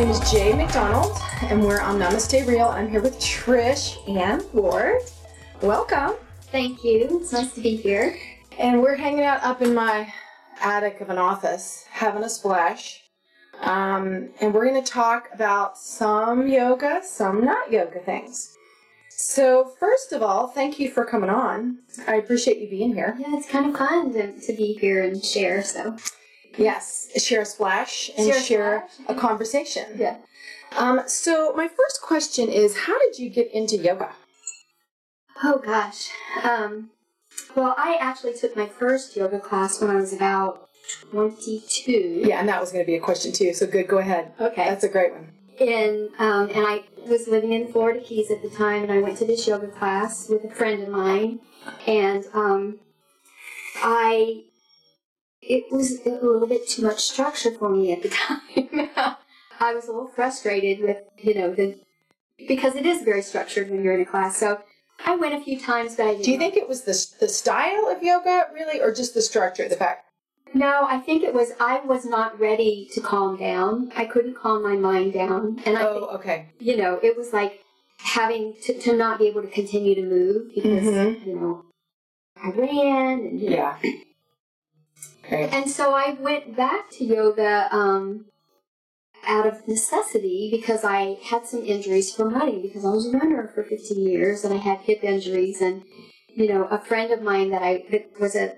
name is Jay McDonald, and we're on Namaste Real. I'm here with Trish and Ward. Welcome. Thank you. It's nice to be here. And we're hanging out up in my attic of an office, having a splash. Um, and we're going to talk about some yoga, some not yoga things. So, first of all, thank you for coming on. I appreciate you being here. Yeah, it's kind of fun to, to be here and share. So, Yes, share a splash and Share a share, splash. a conversation. yeah. Um, so, my first question is how did you get into yoga? Oh gosh. Um, well, I actually took my first yoga class when I was about 22. Yeah, and that was going to be a question too. So, good, go ahead. Okay. That's a great one. and um, and I was living in Florida Keys at the time, and I went to this yoga class with a friend of mine, and um, I it was a little bit too much structure for me at the time. I was a little frustrated with you know the because it is very structured when you're in a class. So I went a few times, but I didn't. Do you think it was the, the style of yoga, really, or just the structure, the fact? No, I think it was I was not ready to calm down. I couldn't calm my mind down, and I think Oh, okay. you know, it was like having to, to not be able to continue to move because, Mhm. you know, I ran and, you know. Yeah. And so I went back to yoga um, out of necessity because I had some injuries from running because I was a runner for 15 years and I had hip injuries. And, you know, a friend of mine that I that was a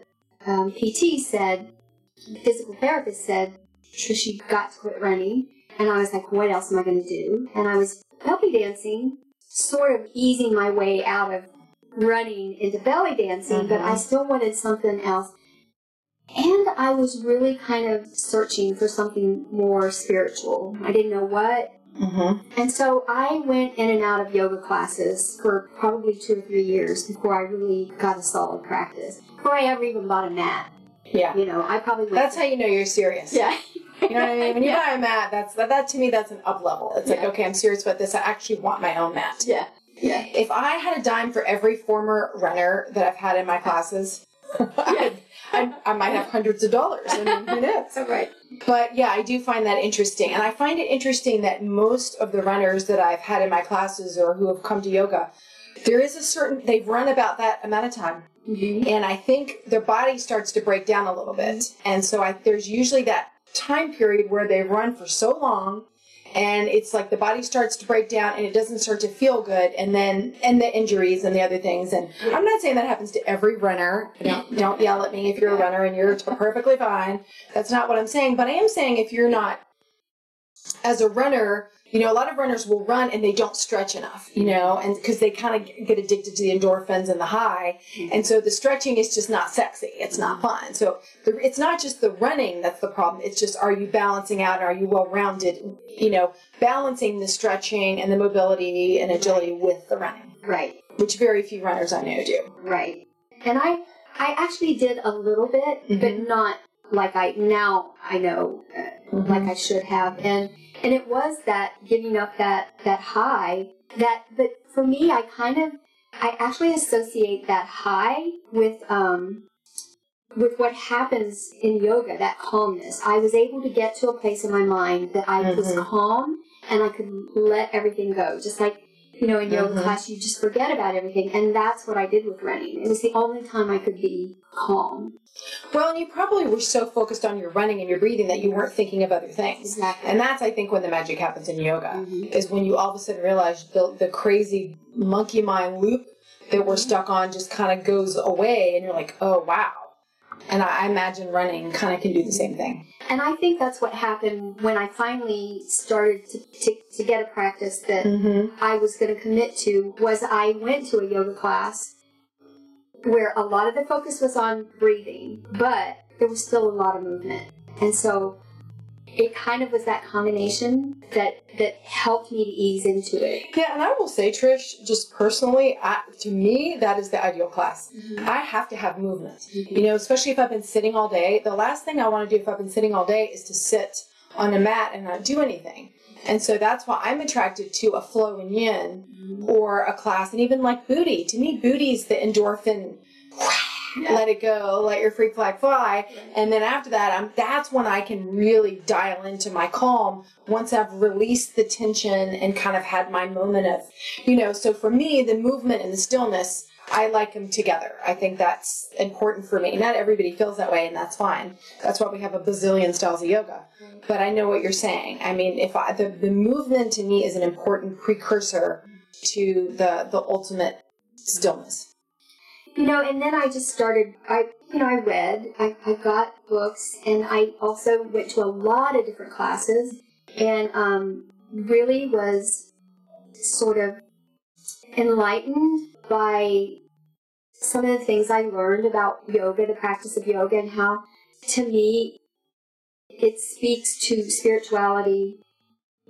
um, PT said, physical therapist said, Trish, you got to quit running. And I was like, what else am I going to do? And I was belly dancing, sort of easing my way out of running into belly dancing, but I Mhm. still wanted something else. And I was really kind of searching for something more spiritual. I didn't know what. Mm-hmm. And so I went in and out of yoga classes for probably two or three years before I really got a solid practice. Before I ever even bought a mat. Yeah. You know, I probably. That's how you know you're serious. Yeah. You know what I mean? When you Yeah. buy a mat, that's that, that to me that's an up level. It's like, Yeah. okay, I'm serious about this. I actually want my own mat. Yeah. Yeah. If I had a dime for every former runner that I've had in my classes, I, I, I might have hundreds of dollars. I mean, who knows? Right. But yeah, I do find that interesting. And I find it interesting that most of the runners that I've had in my classes or who have come to yoga, there is a certain, they've run about that amount of time. Mm-hmm. And I think their body starts to break down a little bit. And so I, there's usually that time period where they run for so long and it's like the body starts to break down and it doesn't start to feel good and then and the injuries and the other things. And i'm not saying that happens to every runner. Don't don't yell at me if you're a runner and you're perfectly fine. That's not what i'm saying but i am saying if you're not as a runner you know a lot of runners will run and they don't stretch enough you know and because they kind of get addicted to the endorphins and the high. And so the stretching is just not sexy. It's not fun. So the, it's not just the running that's the problem. It's just are you balancing out? And are you well rounded you know balancing the stretching and the mobility and agility with the running Right. which very few runners i know do. Right. And I I actually did a little bit, Mhm. but not like I now I know uh, like I should have. And and it was that giving up that that high that but for me I kind of I actually associate that high with um with what happens in yoga, that calmness. I was able to get to a place in my mind that I was Mhm. calm and I could let everything go. Just like you know, in yoga Mhm. class, you just forget about everything, and that's what I did with running. It was the only time I could be calm. well and you probably were so focused on your running and your breathing that you weren't thinking of other things Exactly. and that's i think when the magic happens in yoga Mhm. is when you all of a sudden realize the, the crazy monkey mind loop that we're stuck on just kind of goes away and you're like oh wow and i, imagine running kind of can do the same thing And I think that's what happened when I finally started to, to, to get a practice that mm-hmm. I was going to commit to. Was I went to a yoga class where a lot of the focus was on breathing, but there was still a lot of movement, and so it kind of was that combination that that helped me to ease into it. yeah and i will say trish just personally I, to me that is the ideal class mm-hmm. i have to have movement mm-hmm. You know, especially if I've been sitting all day, the last thing I want to do if I've been sitting all day is to sit on a mat and not do anything. And so that's why I'm attracted to a flow and yin mm-hmm. or a class, and even like booty. To me, booty is the endorphin Yeah. let it go, let your free flag fly. Right. And then after that, I'm that's when I can really dial into my calm once I've released the tension and kind of had my moment of, you know. So for me, the movement and the stillness, I like them together. I think that's important for me. Not everybody feels that way, and that's fine. That's why we have a bazillion styles of yoga. But I know what you're saying. I mean, if I, the the movement to me is an important precursor to the the ultimate stillness. You know, and then I just started, I, you know, I read, I, I got books, and I also went to a lot of different classes, and um, really was sort of enlightened by some of the things I learned about yoga, the practice of yoga, and how, to me, it speaks to spirituality,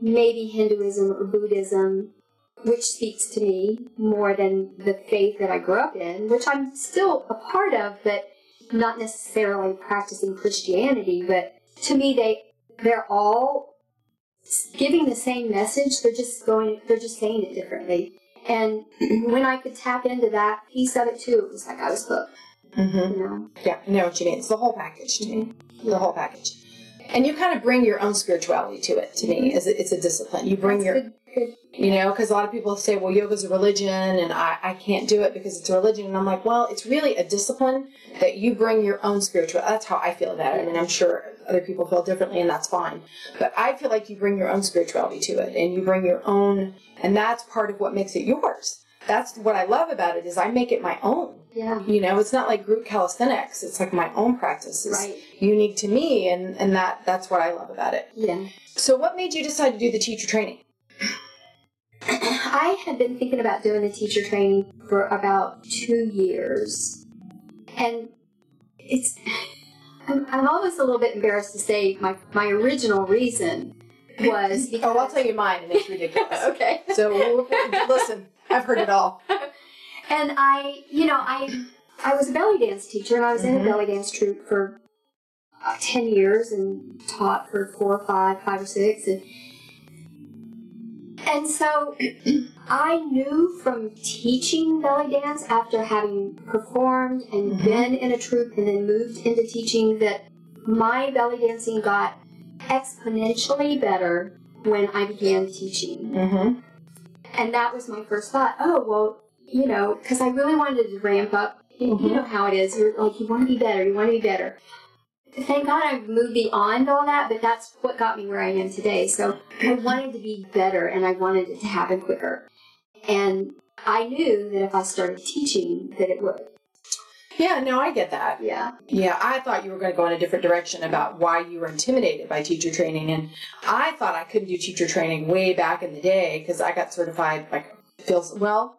maybe Hinduism or Buddhism, which speaks to me more than the faith that I grew up in, which I'm still a part of, but not necessarily practicing Christianity. But to me, they they're all giving the same message. They're just going. They're just saying it differently. And when I could tap into that piece of it too, it was like I was hooked. Mm-hmm. You know. Yeah, I know what you mean. It's the whole package to me. The whole package. And you kind of bring your own spirituality to it. To me, is it's a discipline. You bring That's your, good. You know, because a lot of people say, "Well, yoga's a religion, and I, I can't do it because it's a religion." And I'm like, well, it's really a discipline that you bring your own spiritual. That's how I feel about it. I mean, I'm sure other people feel differently, and that's fine. But I feel like you bring your own spirituality to it, and you bring your own, and that's part of what makes it yours. That's what I love about it is I make it my own. Yeah. You know, it's not like group calisthenics. It's like my own practice. It's Right. unique to me, and and that that's what I love about it. Yeah. So, what made you decide to do the teacher training? I had been thinking about doing the teacher training for about two years. And it's, I'm, I'm almost a little bit embarrassed to say my, my original reason was because. Oh, I'll tell you mine, and it's ridiculous. okay. so, listen, I've heard it all. And I, you know, I, I was a belly dance teacher and I was in Mhm. a belly dance troupe for uh, 10 years and taught for four or five, five or six. And, and so I knew from teaching belly dance after having performed and Mhm. been in a troupe and then moved into teaching that my belly dancing got exponentially better when I began teaching. Mm-hmm. And that was my first thought. Oh, well, you know, because I really wanted to ramp up. You, you know how it is. You're like, you want to be better. You want to be better. Thank God I've moved beyond all that, but that's what got me where I am today. So I wanted to be better and I wanted it to happen quicker. And I knew that if I started teaching, that it would. Yeah, no, I get that. Yeah. Yeah, I thought you were going to go in a different direction about why you were intimidated by teacher training, and I thought I couldn't do teacher training way back in the day because I got certified like feels well,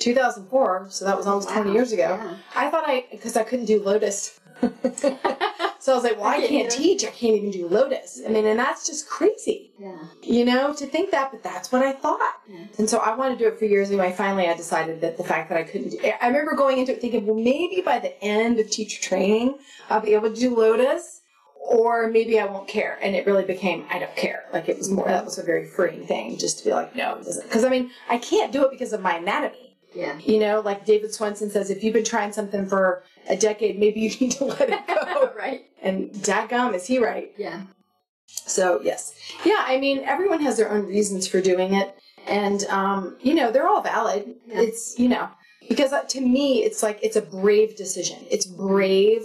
2004, so that was almost 20 years ago. Yeah. I thought I because I couldn't do Lotus. so I was like, well, I I can't you. teach. I can't even do Lotus. I mean, and that's just crazy, Yeah. you know, to think that. But that's what I thought. Yeah. And so I wanted to do it for years. And anyway, finally, I decided that the fact that I couldn't do. I remember going into it thinking, well, maybe by the end of teacher training, I'll be able to do Lotus. Or maybe I won't care, and it really became I don't care. Like it was more that was a very freeing thing, just to be like, no, it doesn't. Because I mean, I can't do it because of my anatomy. Yeah. You know, like David Swenson says, if you've been trying something for a decade, maybe you need to let it go. right. and dadgum, is he right? Yeah. So, yes. Yeah, I mean, everyone has their own reasons for doing it. And, um, you know, they're all valid. Yeah. It's, you know, because uh, to me, it's like, it's a brave decision. It's brave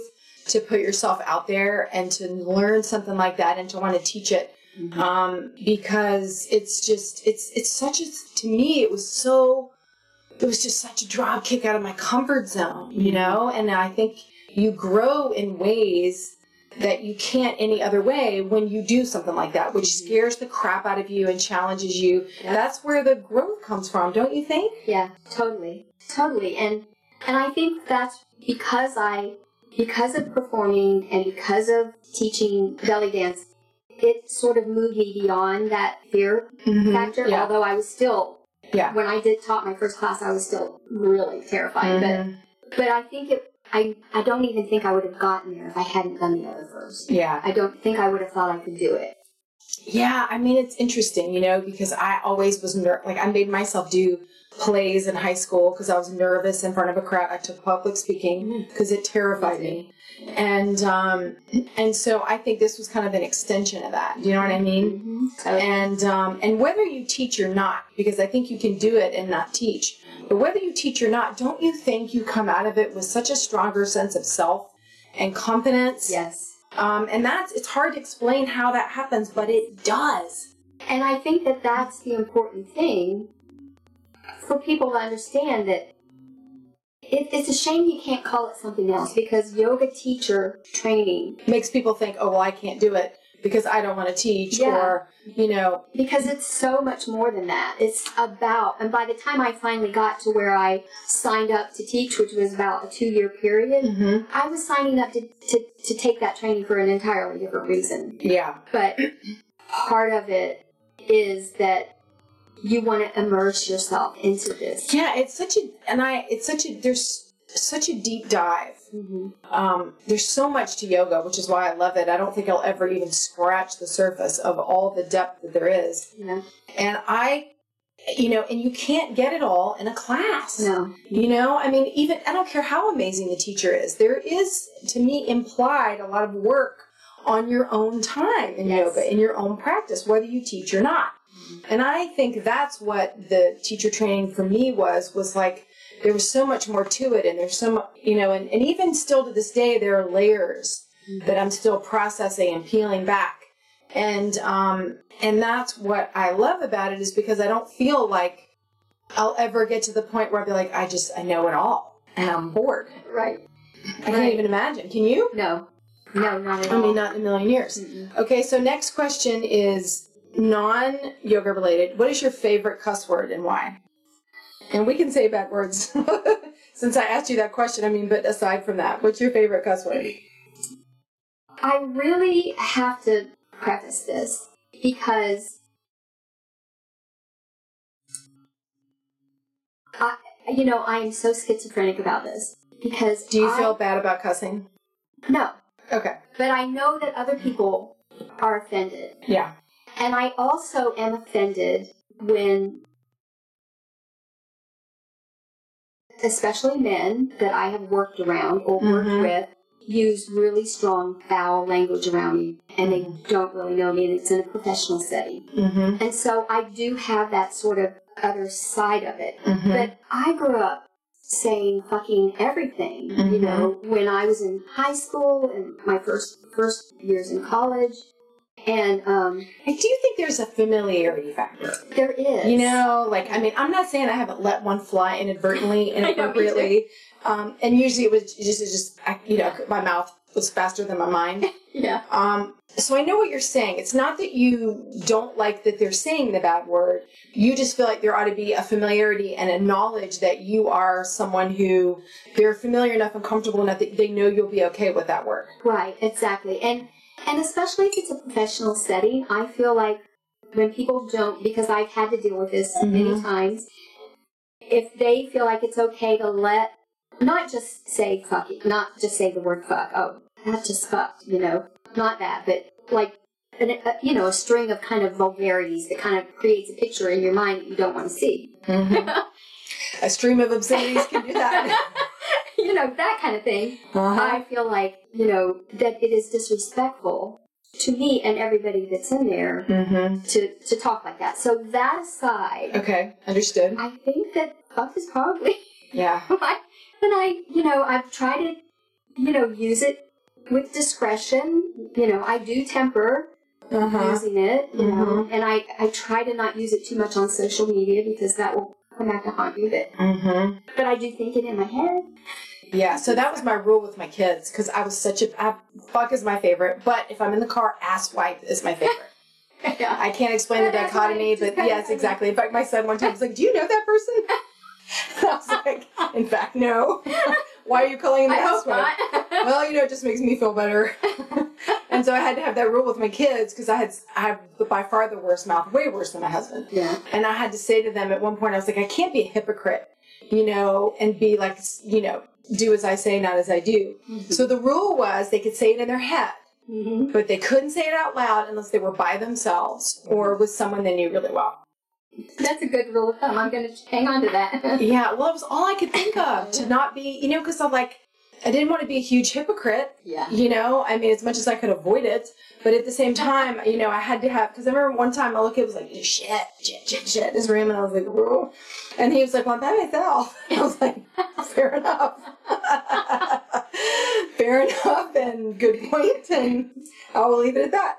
to put yourself out there and to learn something like that and to want to teach it Mhm. um, because it's just it's it's such a to me it was so it was just such a drop kick out of my comfort zone you know? And i think you grow in ways that you can't any other way when you do something like that which Mhm. scares the crap out of you and challenges you. Yeah. that's where the growth comes from don't you think? Yeah, totally, totally, and and I think that's because I, because of performing and because of teaching belly dance, it sort of moved me beyond that fear factor. yeah. Although I was still, yeah when I did taught my first class, I was still really terrified. Mhm. But but I think it, I I don't even think I would have gotten there if I hadn't done the other first. yeah I don't think I would have thought I could do it. Yeah, I mean it's interesting, you know, because I always was ner- like I made myself do plays in high school because I was nervous in front of a crowd. I took public speaking because it terrified me. And um, and so I think this was kind of an extension of that. Do you know what I mean? Mm-hmm. And um, and whether you teach or not, because I think you can do it and not teach. But whether you teach or not, don't you think you come out of it with such a stronger sense of self and confidence? yes. Um, and that's it's hard to explain how that happens, but it does. And I think that that's the important thing for people to understand that it, it's a shame you can't call it something else because yoga teacher training, Makes people think, oh well, I can't do it because I don't want to teach, Yeah. or you know, because it's so much more than that. It's about, and by the time I finally got to where I signed up to teach, which was about a two year period, mhm. I was signing up to, to, to take that training for an entirely different reason. yeah, But part of it is that you want to immerse yourself into this. yeah. It's such a and I it's such a there's such a deep dive. Mm-hmm. Um, there's so much to yoga, which is why I love it. I don't think I'll ever even scratch the surface of all the depth that there is. Yeah. And I, you know, and you can't get it all in a class. No. You know, I mean, even I don't care how amazing the teacher is. There is, to me, implied a lot of work on your own time in Yes. yoga, in your own practice, whether you teach or not. And I think that's what the teacher training for me was, was like, there was so much more to it. And there's so much, you know, and, and even still to this day, there are layers that I'm still processing and peeling back. And, um, and that's what I love about it is because I don't feel like I'll ever get to the point where I'll be like, I just, I know it all and I'm bored. Right. I can't Right. even imagine. Can you? No. No, not at I mean, not in a million years. Mm-mm. Okay, so next question is non yoga related. What is your favorite cuss word and why? And we can say bad words since I asked you that question. I mean, but aside from that, what's your favorite cuss word? I really have to preface this because I, you know, I am so schizophrenic about this because Do you I- feel bad about cussing? no, Okay. but I know that other people are offended, Yeah. And I also am offended when, especially men that I have worked around or worked Mhm. with, use really strong foul language around me, and they don't really know me, and it's in a professional setting. Mm-hmm. And so I do have that sort of other side of it. Mhm. But I grew up saying fucking everything, you Mhm. know, when I was in high school and my first first years in college. And um, I do think there's a familiarity factor. there is. You know, like I mean, I'm not saying I haven't let one fly inadvertently, I know, me too. inappropriately. um, and usually it was just, it just, I- you know, my mouth was faster than my mind. Yeah. Um, so I know what you're saying. It's not that you don't like that they're saying the bad word. You just feel like there ought to be a familiarity and a knowledge that you are someone who they're familiar enough and comfortable enough that they know you'll be okay with that word. Right, exactly. And and especially if it's a professional setting, I feel like when people don't because I've had to deal with this many Mhm. times, if they feel like it's okay to let not just say fuck it, not just say the word fuck. Oh, that's just fucked, you know. Not that, but like an, a, you know, a string of kind of vulgarities that kind of creates a picture in your mind that you don't want to see. a stream of obscenities can do that. you know, that kind of thing. Uh-huh. I feel like, you know, that it is disrespectful to me and everybody that's in there Mm-hmm. to, to talk like that. So that aside, Okay, understood. I think that fuck is probably Yeah. I, and I, you know, I've tried to, you know, use it with discretion. You know, I do temper Uh-huh. using it, you know, and I, I try to not use it too much on social media because that will come back to haunt you. But, Mm-hmm. but I do think it in my head. Yeah, so that was my rule with my kids because I was such a I, fuck is my favorite, but if I'm in the car, ass wipe is my favorite. yeah. I can't explain the dichotomy, but Just kind of yes, exactly. In fact, my son one time was like, "Do you know that person?" I was like, "In fact, no. Why are you calling him ass wipe?" Well, you know, it just makes me feel better. and so I had to have that rule with my kids because I had I have by far the worst mouth, way worse than my husband. yeah. And I had to say to them at one point, I was like, I can't be a hypocrite, you know, and be like, you know, do as I say, not as I do. So the rule was they could say it in their head, Mm-hmm. but they couldn't say it out loud unless they were by themselves or with someone they knew really well. That's a good rule of thumb. I'm going to hang on to that. Yeah, well, it was all I could think of to not be, you know, because I'm like, I didn't want to be a huge hypocrite. yeah. You know, I mean, as much as I could avoid it, but at the same time, you know, I had to have because I remember one time my little kid was like, shit, shit, shit, shit, in his room, and I was like, whoa, and he was like, well, by myself. I was like, fair enough, fair enough, and good point, and I will leave it at that.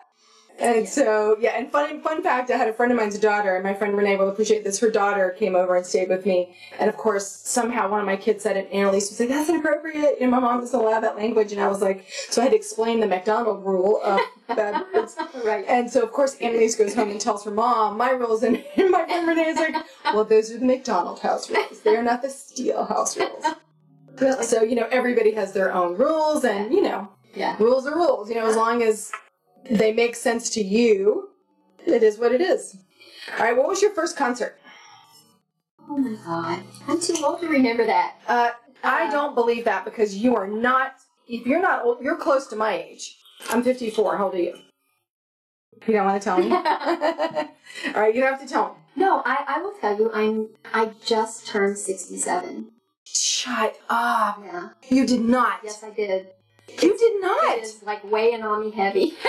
And so, yeah, and fun fun fact, I had a friend of mine's daughter, and my friend Renee will appreciate this. Her daughter came over and stayed with me, and of course, somehow one of my kids said it, and Annalise was like, "That's inappropriate." You know, my mom doesn't allow that language, and I was like, so I had to explain the McDonald rule of bad words. right. And so, of course, Annalise goes home and tells her mom my rules, and, and my friend Renee is like, "Well, those are the McDonald house rules. They are not the Steele house rules." So, you know, everybody has their own rules, and you know, Yeah. rules are rules. You know, as long as they make sense to you, it is what it is. All right, what was your first concert? Oh my god. I'm too old to remember that. Uh, I Uh, don't believe that because you are not. If you're not old, you're close to my age. I'm 54. How old are you? You don't want to tell me. All right, you don't have to tell me. No, I, I will tell you, I'm I just turned 67. Shut up. Yeah. You did not. Yes, I did. You did not. It is like weighing on me heavy.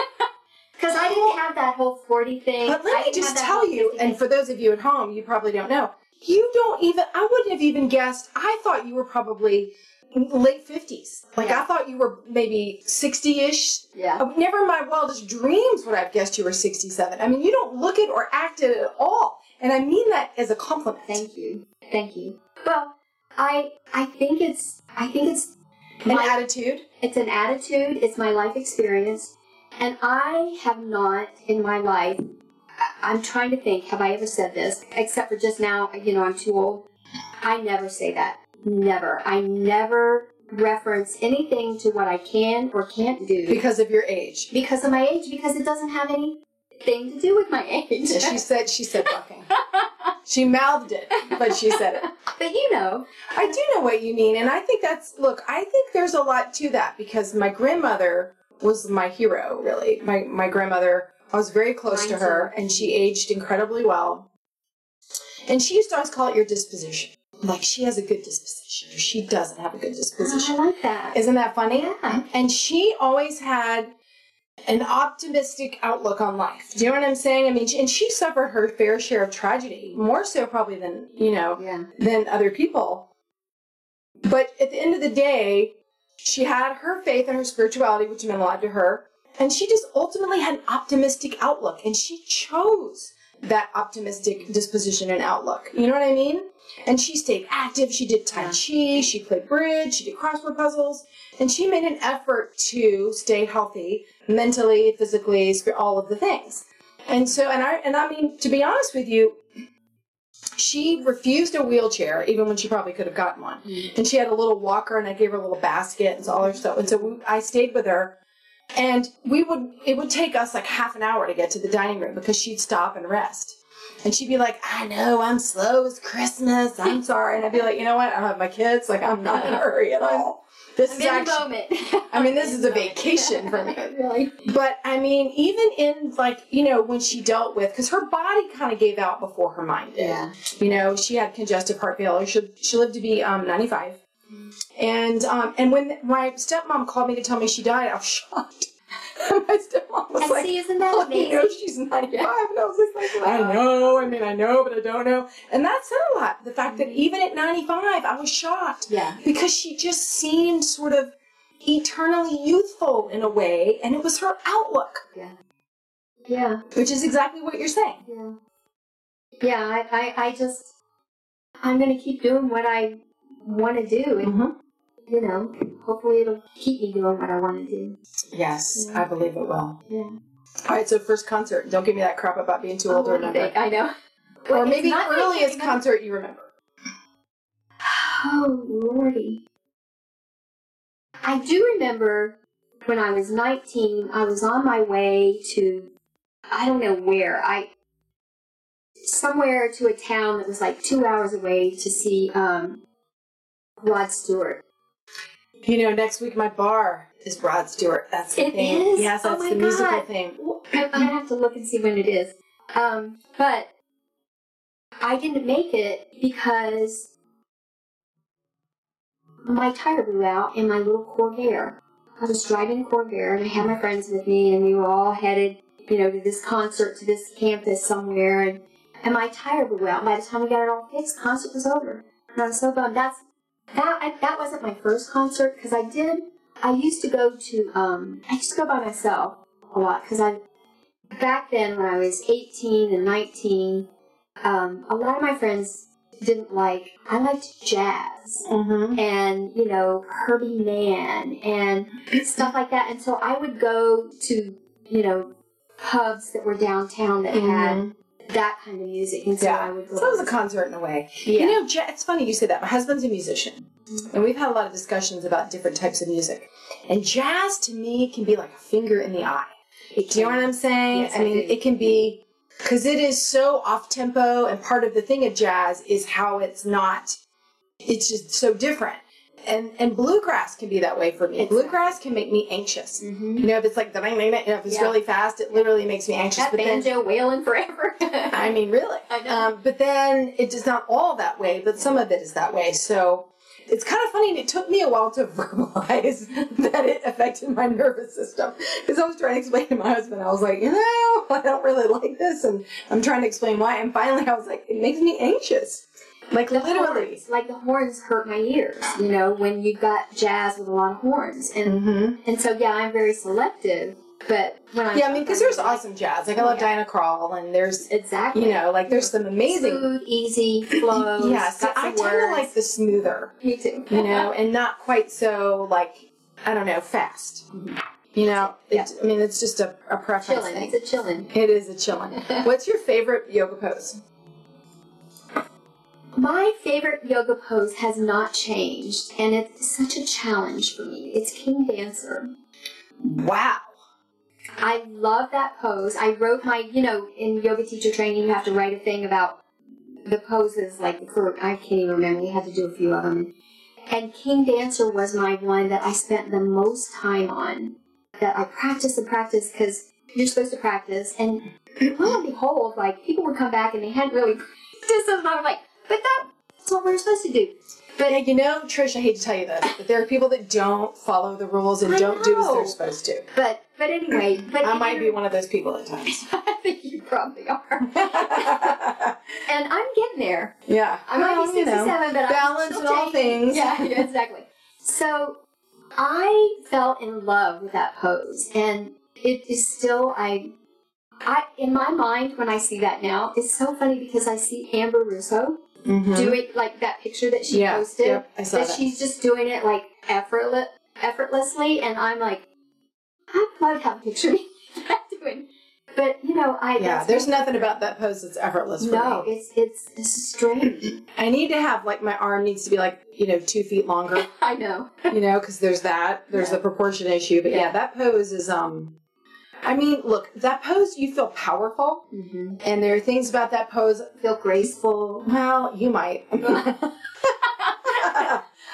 Because I didn't have that whole 40 thing. But let me just tell you, 50 and for those of you at home, you probably don't know. You don't even. I wouldn't have even guessed. I thought you were probably late fifties. Like I thought you were maybe sixty-ish. yeah. Uh, Never in my wildest dreams would I have guessed you were sixty-seven. I mean, you don't look it or act it at all, and I mean that as a compliment. Thank you. Thank you. Well, I I think it's I think it's An my, attitude. It's an attitude, it's my life experience, and I have not in my life I'm trying to think, have I ever said this? Except for just now, you know, I'm too old. I never say that. Never. I never reference anything to what I can or can't do because of your age. because of my age, because it doesn't have anything to do with my age. She said. She said fucking. she mouthed it, but she said it. but you know, I do know what you mean, and I think that's look. I think there's a lot to that because my grandmother was my hero. Really, my my grandmother. I was very close Mine to her, and she aged incredibly well. And she used to always call it your disposition. Like she has a good disposition, or she doesn't have a good oh, I disposition. like that. Isn't that funny? Yeah. And she always had an optimistic outlook on life. Do you know what I'm saying? I mean, and she suffered her fair share of tragedy, more so probably than you know Yeah. than other people. But at the end of the day, she had her faith and her spirituality, which meant a lot to her. And she just ultimately had an optimistic outlook. And she chose that optimistic disposition and outlook. You know what I mean? And she stayed active. She did Tai Chi. She played bridge. She did crossword puzzles. And she made an effort to stay healthy mentally, physically, all of the things. And so, and I, and I mean, to be honest with you, she refused a wheelchair even when she probably could have gotten one. Mm. And she had a little walker and i gave her a little basket and all her stuff. And so we, i stayed with her. And we would it would take us like half an hour to get to the dining room because she'd stop and rest. And she'd be like i know i'm slow as christmas. I'm sorry. And i'd be like you know what? I have my kids. Like i'm not in a hurry at all this I'm is actually moment. I mean, this is a vacation for me. really. but I mean, even in like, you know, when she dealt with, because her body kind of gave out before her mind did. Yeah. You know, she had congestive heart failure. She, she lived to be um, 95. And um, and when my stepmom called me to tell me she died, I was shocked. my stepmom was And like, see, isn't that "Oh, you know, she's 95. And I was like, I know. I mean, I know, but I don't know. And that said a lot. The fact that even at 95, I was shocked Yeah. because she just seemed sort of eternally youthful in a way, and it was her outlook, Yeah. Yeah. which is exactly what you're saying. Yeah. Yeah, I, I, I just, I'm going to keep doing what I want to do. And, Mm-hmm. You know, hopefully it'll keep me doing what I want to do. Yes, Yeah. I believe it will. Yeah. All right, so first concert. Don't give me that crap about being too old to remember. I know. Or Well, it's maybe not earliest can't concert you remember. Oh, lordy. I do remember when I was 19, I was on my way to, I don't know where, I, somewhere to a town that was like two hours away to see, um, Rod Stewart. You know, next week my bar is Rod Stewart. That's the It thing. is? Yes, Oh that's my the musical God. thing. I, I have to look and see when it is. Um, but I didn't make it because my tire blew out in my little Corvair. I was driving Corvair and I had my friends with me and we were all headed, you know, to this concert, to this campus somewhere and, and my tire blew out. By the time we got it all fixed, concert was over. And I was so bummed. That's, that, I, that wasn't my first concert because I did, I used to go to, um, I used to go by myself a lot because I, back then when I was 18 and 19, um, a lot of my friends didn't like, I liked jazz Mm-hmm. and, you know, Herbie Mann and stuff like that. And so I would go to, you know, pubs that were downtown that had that kind of music. And so Yeah. I would go. So it was a concert in a way. yeah. You know, it's funny you say that. My husband's a musician, and we've had a lot of discussions about different types of music. And jazz to me can be like a finger in the eye. It Do you know what I'm saying? Yes, I I mean, do. it can be because it is so off tempo, and part of the thing of jazz is how it's not. It's just so different. And and bluegrass can be that way for me. Exactly. Bluegrass can make me anxious. Mhm. You know, if it's like the you know, if it's Yeah. really fast, it literally makes me anxious. That but then banjo wailing forever. I mean, really. I know. Um, but then it is not all that way, but some of it is that way. So it's kind of funny, and it took me a while to verbalize that it affected my nervous system. Because I was trying to explain to my husband, I was like, you know, I don't really like this, and I'm trying to explain why. And finally, I was like, it makes me anxious. Like, the literally. horns, like the horns hurt my ears, you know, when you've got jazz with a lot of horns. And hmm and so yeah, I'm very selective. But when I'm Yeah, I mean, because there's awesome jazz. Like, I love Yeah. Krall, and there's, exactly you know, like, there's some amazing. smooth, easy flows. Yeah, got I some tend to like the smoother. Me too. you know, and not quite so like I don't know, fast. You know, Yeah. I mean, it's just a, a preference chillin'. thing. It's a chillin'. It is a chillin'. What's your favorite yoga pose? My favorite yoga pose has not changed, and it's such a challenge for me. It's King Dancer. Wow. I love that pose. I wrote my, you know, in yoga teacher training, you have to write a thing about the poses, like for, I can't even remember, we had to do a few of them. And King Dancer was my one that I spent the most time on, that I practiced and practiced because you're supposed to practice. And lo and behold, like, people would come back and they hadn't really practiced, and I was like, but that, that's what we're supposed to do. But yeah, you know, Trish, I hate to tell you this, but there are people that don't follow the rules and I don't do as they're supposed to. But, but anyway, but I might be one of those people at times. I think you probably are. And I'm getting there. Yeah, I might Well, be you know, but balance I'm all things. Yeah, yeah, exactly. So I fell in love with that pose, and it is still I. I in my mind when I see that now, it's so funny because I see Amber Russo Mhm. doing like that picture that she Yeah, posted. yep, I saw that that. she's just doing it like effortless, effortlessly, and I'm like, I'd love to have a picture of me doing. But you know, I Yeah, there's nothing about that pose that's effortless for No, me. it's it's it's strange. I need to have like my arm needs to be like you know two feet longer. I know. you know, because there's that, there's Yeah. the proportion issue. But yeah. Yeah. that pose is um. I mean, look, that pose you feel powerful, Mm-hmm. and there are things about that pose. Feel graceful. Well, you might.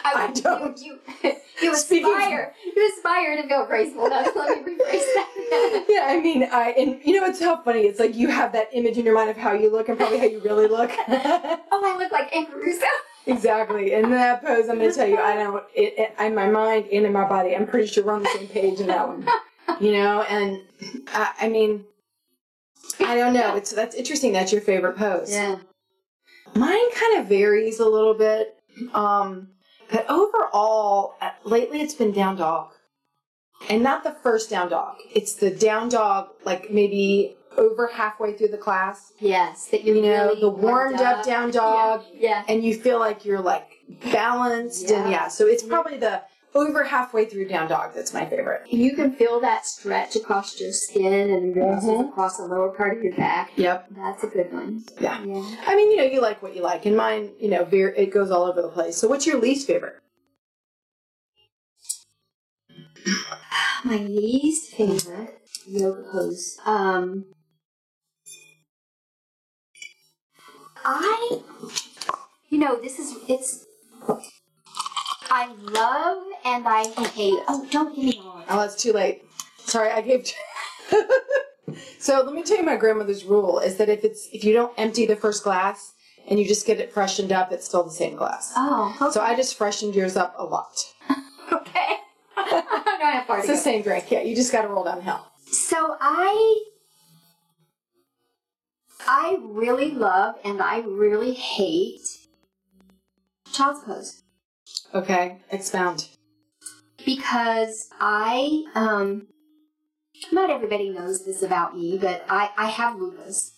I don't. You, you, you Speaking- aspire. You aspire to feel graceful. That's, let me rephrase that. yeah, I mean, I and you know it's so funny. It's like you have that image in your mind of how you look and probably how you really look. oh, I look like Amber Russo. exactly. And that pose, I'm going to tell you, I don't. It, it, in my mind and in my body, I'm pretty sure we're on the same page in that one. You know, and I, I mean, I don't know. It's that's interesting. That's your favorite pose. Yeah. Mine kind of varies a little bit. Um, but overall, uh, lately it's been down dog. And not the first down dog. It's the down dog, like maybe over halfway through the class. Yes. That you're know, really the warmed up down dog, Yeah. and you feel like you're like balanced. And Yeah. yeah, so it's probably the over halfway through down dog that's my favorite. You can feel that stretch across your skin and Mhm. across the lower part of your back. Yep. That's a good one. Yeah. Yeah. I mean, you know, you like what you like. And mine, you know, it goes all over the place. So what's your least favorite? My least favorite yoga pose. Um, I, you know, this is it's. I love and I hate. Oh, don't get me wrong. Oh, it's too late. Sorry, I gave. so let me tell you my grandmother's rule is that if it's if you don't empty the first glass and you just get it freshened up. It's still the same glass. Oh, okay. So I just freshened yours up a lot. okay. I far It's the same drink. Yeah, you just got to roll downhill. So I I really love and I really hate child's pose Okay, expound. Because I um not everybody knows this about me, but I, I have lupus.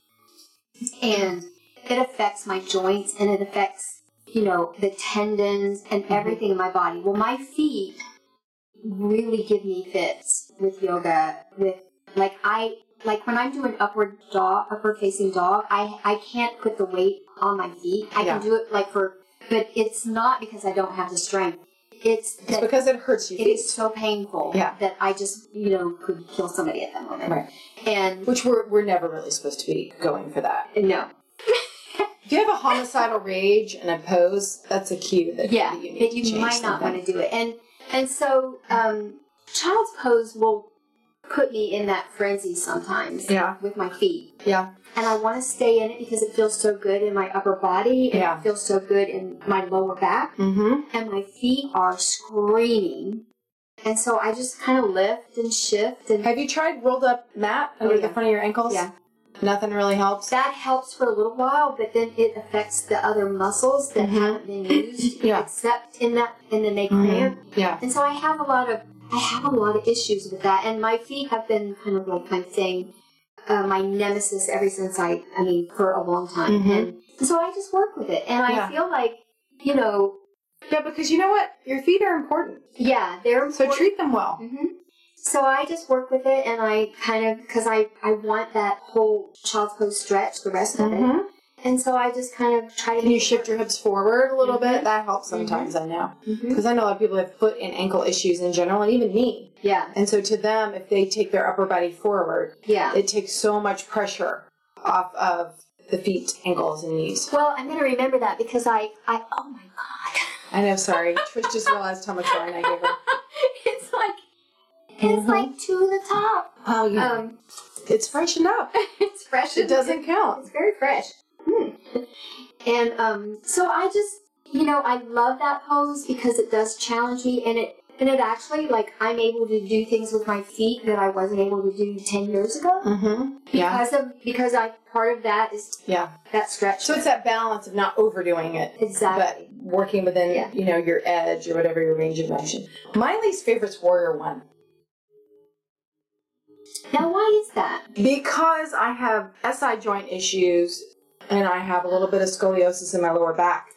And it affects my joints and it affects, you know, the tendons and everything in my body. Well, my feet really give me fits with yoga. With like I like when I'm doing upward dog, upward facing dog, I I can't put the weight on my feet. I Yeah. can do it like for, but it's not because I don't have the strength. It's It's because it hurts you. it is so painful Yeah. that I just you know could kill somebody at that moment. Right. And Which we're, we're never really supposed to be going for that. no, If you have a homicidal rage and a pose, that's a cue that yeah, that you but you might not want to do it. And and so um, child's pose will put me in that frenzy sometimes. Yeah. With my feet. Yeah. And I want to stay in it because it feels so good in my upper body and Yeah. it feels so good in my lower back. Mm-hmm. And my feet are screaming. And so I just kind of lift and shift and Have you tried rolled up mat under Oh, the front of your ankles? Yeah. Nothing really helps. that helps for a little while, but then it affects the other muscles that Mhm. haven't been used Yeah. except in that and then they Mhm. cramp. Yeah. And so I have a lot of I have a lot of issues with that, and my feet have been kind of like my thing, uh, my nemesis ever since I I mean for a long time, Mhm. and, so I just work with it, and I feel like you know Yeah, because you know what? Your feet are important. yeah they're So treat them well. hmm So I just work with it, and I kind of because I I want that whole child's pose stretch the rest of it, Mm-hmm. And so I just kind of try to Can you shift your hips forward a little Mhm. bit? That helps sometimes, I know. Because I know a lot of people have foot and ankle issues in general, and even knee. Yeah, And so to them, if they take their upper body forward, yeah. it takes so much pressure off of the feet, ankles, and knees. Well, I'm gonna remember that because I, I, oh my god, I know, sorry. Trish just realized how much wine I gave her. it's like, it's Mhm. like to the top. Oh, yeah. Um, it's freshened up. it's fresh. It doesn't count. It's very fresh. Hmm. And um, so I just, you know, I love that pose because it does challenge me, and it, and it actually, like, I'm able to do things with my feet that I wasn't able to do ten years ago. Mm-hmm. Yeah. Because of because I part of that is Yeah. that stretch. So it's that balance of not overdoing it, exactly. but working within, Yeah. you know, your edge or whatever your range of motion. My least favorite's Warrior One. Now, why is that? Because I have SI joint issues and I have a little bit of scoliosis in my lower back.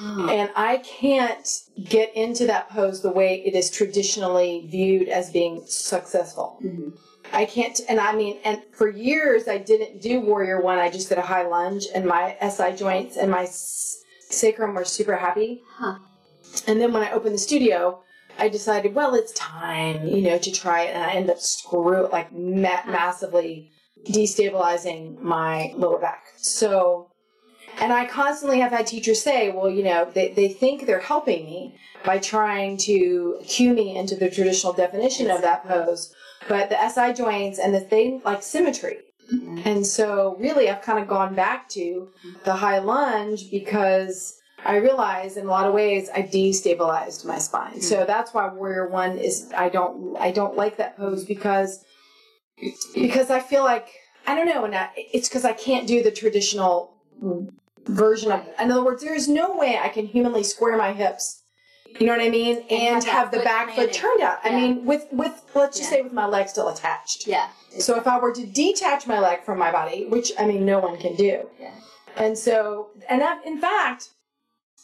And I can't get into that pose the way it is traditionally viewed as being successful. Mhm. I can't, and I mean, and for years I didn't do Warrior One. I just did a high lunge, and my SI joints and my sacrum were super happy. Huh. And then when I opened the studio, I decided, well, it's time, you know, to try it, and I ended up screw like ma- massively destabilizing my lower back. So, and I constantly have had teachers say, well, you know, they, they think they're helping me by trying to cue me into the traditional definition of that pose, but the SI joints and the thing like symmetry. Mhm. And so, really, I've kind of gone back to the high lunge because I realized in a lot of ways I destabilized my spine. So that's why Warrior One is I don't I don't like that pose because because I feel like I don't know, and I, it's because I can't do the traditional version of. In other words, there is no way I can humanly square my hips. You know what I mean? And, have have, the foot back foot turned out. I mean, with with let's just Yeah. say with my leg still attached. Yeah. So if I were to detach my leg from my body, which I mean no one can do, Yeah. and so and I, in fact,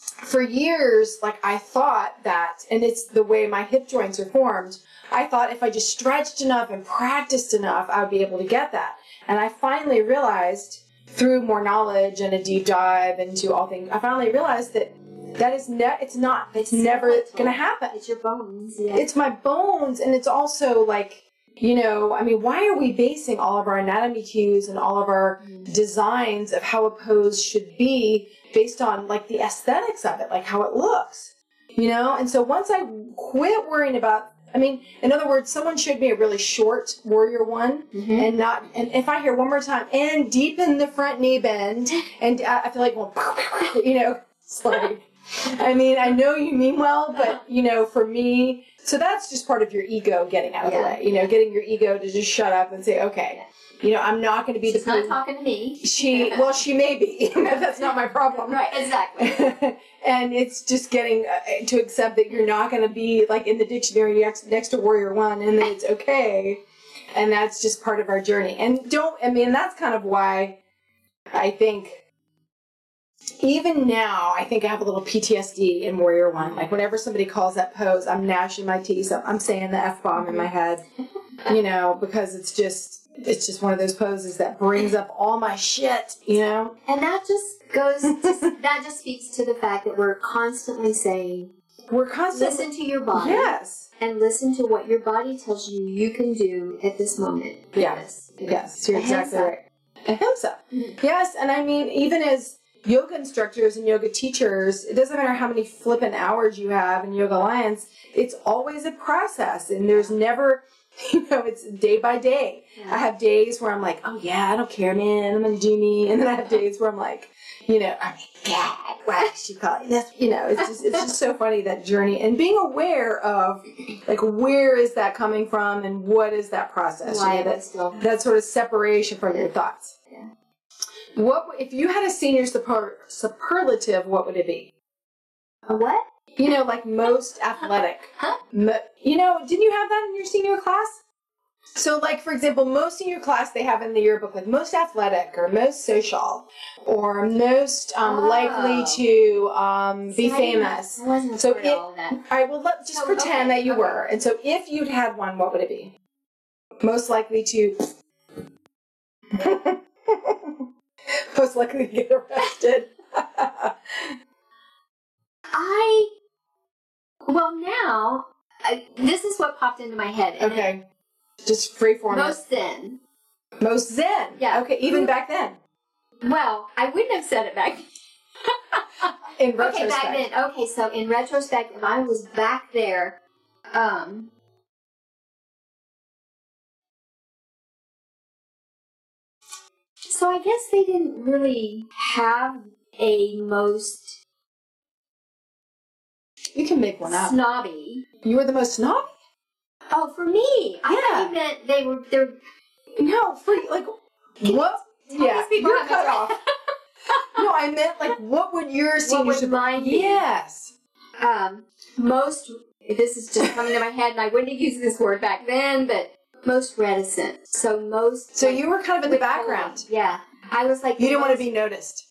for years, like I thought that, and it's the way my hip joints are formed. I thought if I just stretched enough and practiced enough, I would be able to get that. And I finally realized through more knowledge and a deep dive into all things, I finally realized that that is ne- it's not it's never skeletal. going to happen It's your bones. Yeah. it's my bones and it's also like you know i mean why are we basing all of our anatomy cues and all of our designs of how a pose should be based on like the aesthetics of it like how it looks you know and so once i quit worrying about I mean, in other words, someone showed me a really short warrior one, Mhm. and not. And if I hear one more time, and deepen the front knee bend, and I I feel like, well, you know, it's like. I mean, I know you mean well, but you know, for me, so that's just part of your ego getting out of Yeah. the way. You know, getting your ego to just shut up and say, okay, you know, I'm not going to be She's the not person. talking to me. She, well, she may be. that's not my problem. Right, exactly. and it's just getting uh, to accept that you're not going to be like in the dictionary next, next to warrior one and then it's okay and that's just part of our journey and don't i mean that's kind of why i think even now i think i have a little ptsd in warrior one like whenever somebody calls that pose i'm gnashing my teeth i'm, I'm saying the f-bomb in my head you know because it's just it's just one of those poses that brings up all my shit you know And that just goes, to, that just speaks to the fact that we're constantly saying, we're constantly listen to your body. yes And listen to what your body tells you you can do at this moment. Yeah. Yes. Yes, you're exactly right. Ahimsa. Mhm. Yes, and I mean, even as yoga instructors and yoga teachers, it doesn't matter how many flippant hours you have in Yoga Alliance, it's always a process, and there's never, you know, it's day by day. Yeah. I have days where I'm like, oh yeah, I don't care, man, I'm gonna do me, and then I have days where I'm like, you know, I mean, God, why should you call it this? You know, it's just it's just so funny that journey and being aware of like where is that coming from and what is that process? You know, that that sort of separation from your thoughts. What if you had a senior super, superlative? What would it be? A what? You know, like most athletic. Huh? Mo- you know, didn't you have that in your senior class? So, like for example, most senior class they have in the yearbook like most athletic or most social or most um, Oh. likely to um, be famous. I wasn't So it- all. All right, well, let's just Oh, pretend okay, that you okay. were. And so, if you'd had one, what would it be? Most likely to. Most likely to get arrested. I well now I, this is what popped into my head. and okay. Just free it- form. Most zen. Most zen. Yeah. Okay, even back then. Well, I wouldn't have said it back. In retrospect. Okay, back then. Okay, so in retrospect, if I was back there, um, so I guess they didn't really have a most You can make one up. snobby. You were the most snobby? Oh, for me, I Yeah. thought you meant they were they're No, for like what? Tell yeah, these people you're how cut much- off. no, I meant like what would your senior would super- mine be? Yes. um, most this is just coming to my head and I wouldn't have used this word back then, but most reticent. So most So like, you were kind of in the background. Yeah. I was like You didn't want to be noticed.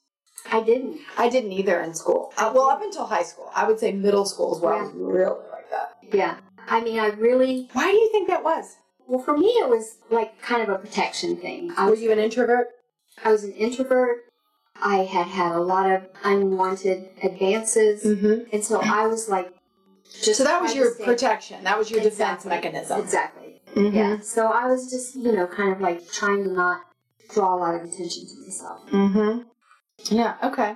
I didn't. I didn't either in school. Uh, well, up until high school. I would say middle school is where I was really like that. Yeah. I mean I really Why do you think that was? well for me it was like kind of a protection thing. I Were was you an introvert? I was an introvert. I had had a lot of unwanted advances Mm-hmm. and so I was like just So that was your protection. That was your defense mechanism. Exactly. Mhm. Yeah. So I was just, you know, kind of like trying to not draw a lot of attention to myself. Mm-hmm. Yeah. Okay.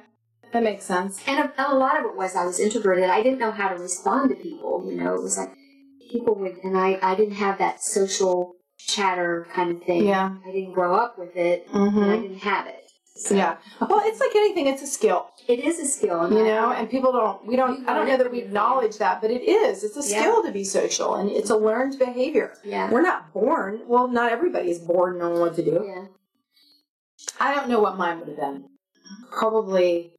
That makes sense. And a, a lot of it was I was introverted. I didn't know how to respond to people. You know, it was like people would, and I, I didn't have that social chatter kind of thing. Yeah. I didn't grow up with it, and I Mm-hmm. didn't have it. So Yeah. Well, it's like anything. It's a skill, it is a skill. You know. And people don't. We don't. I don't know that we acknowledge that, but it is. It's a Yeah. skill to be social, and it's a learned behavior. yeah. We're not born. Well, not everybody is born knowing what to do. Yeah. I don't know what mine would have been. Probably.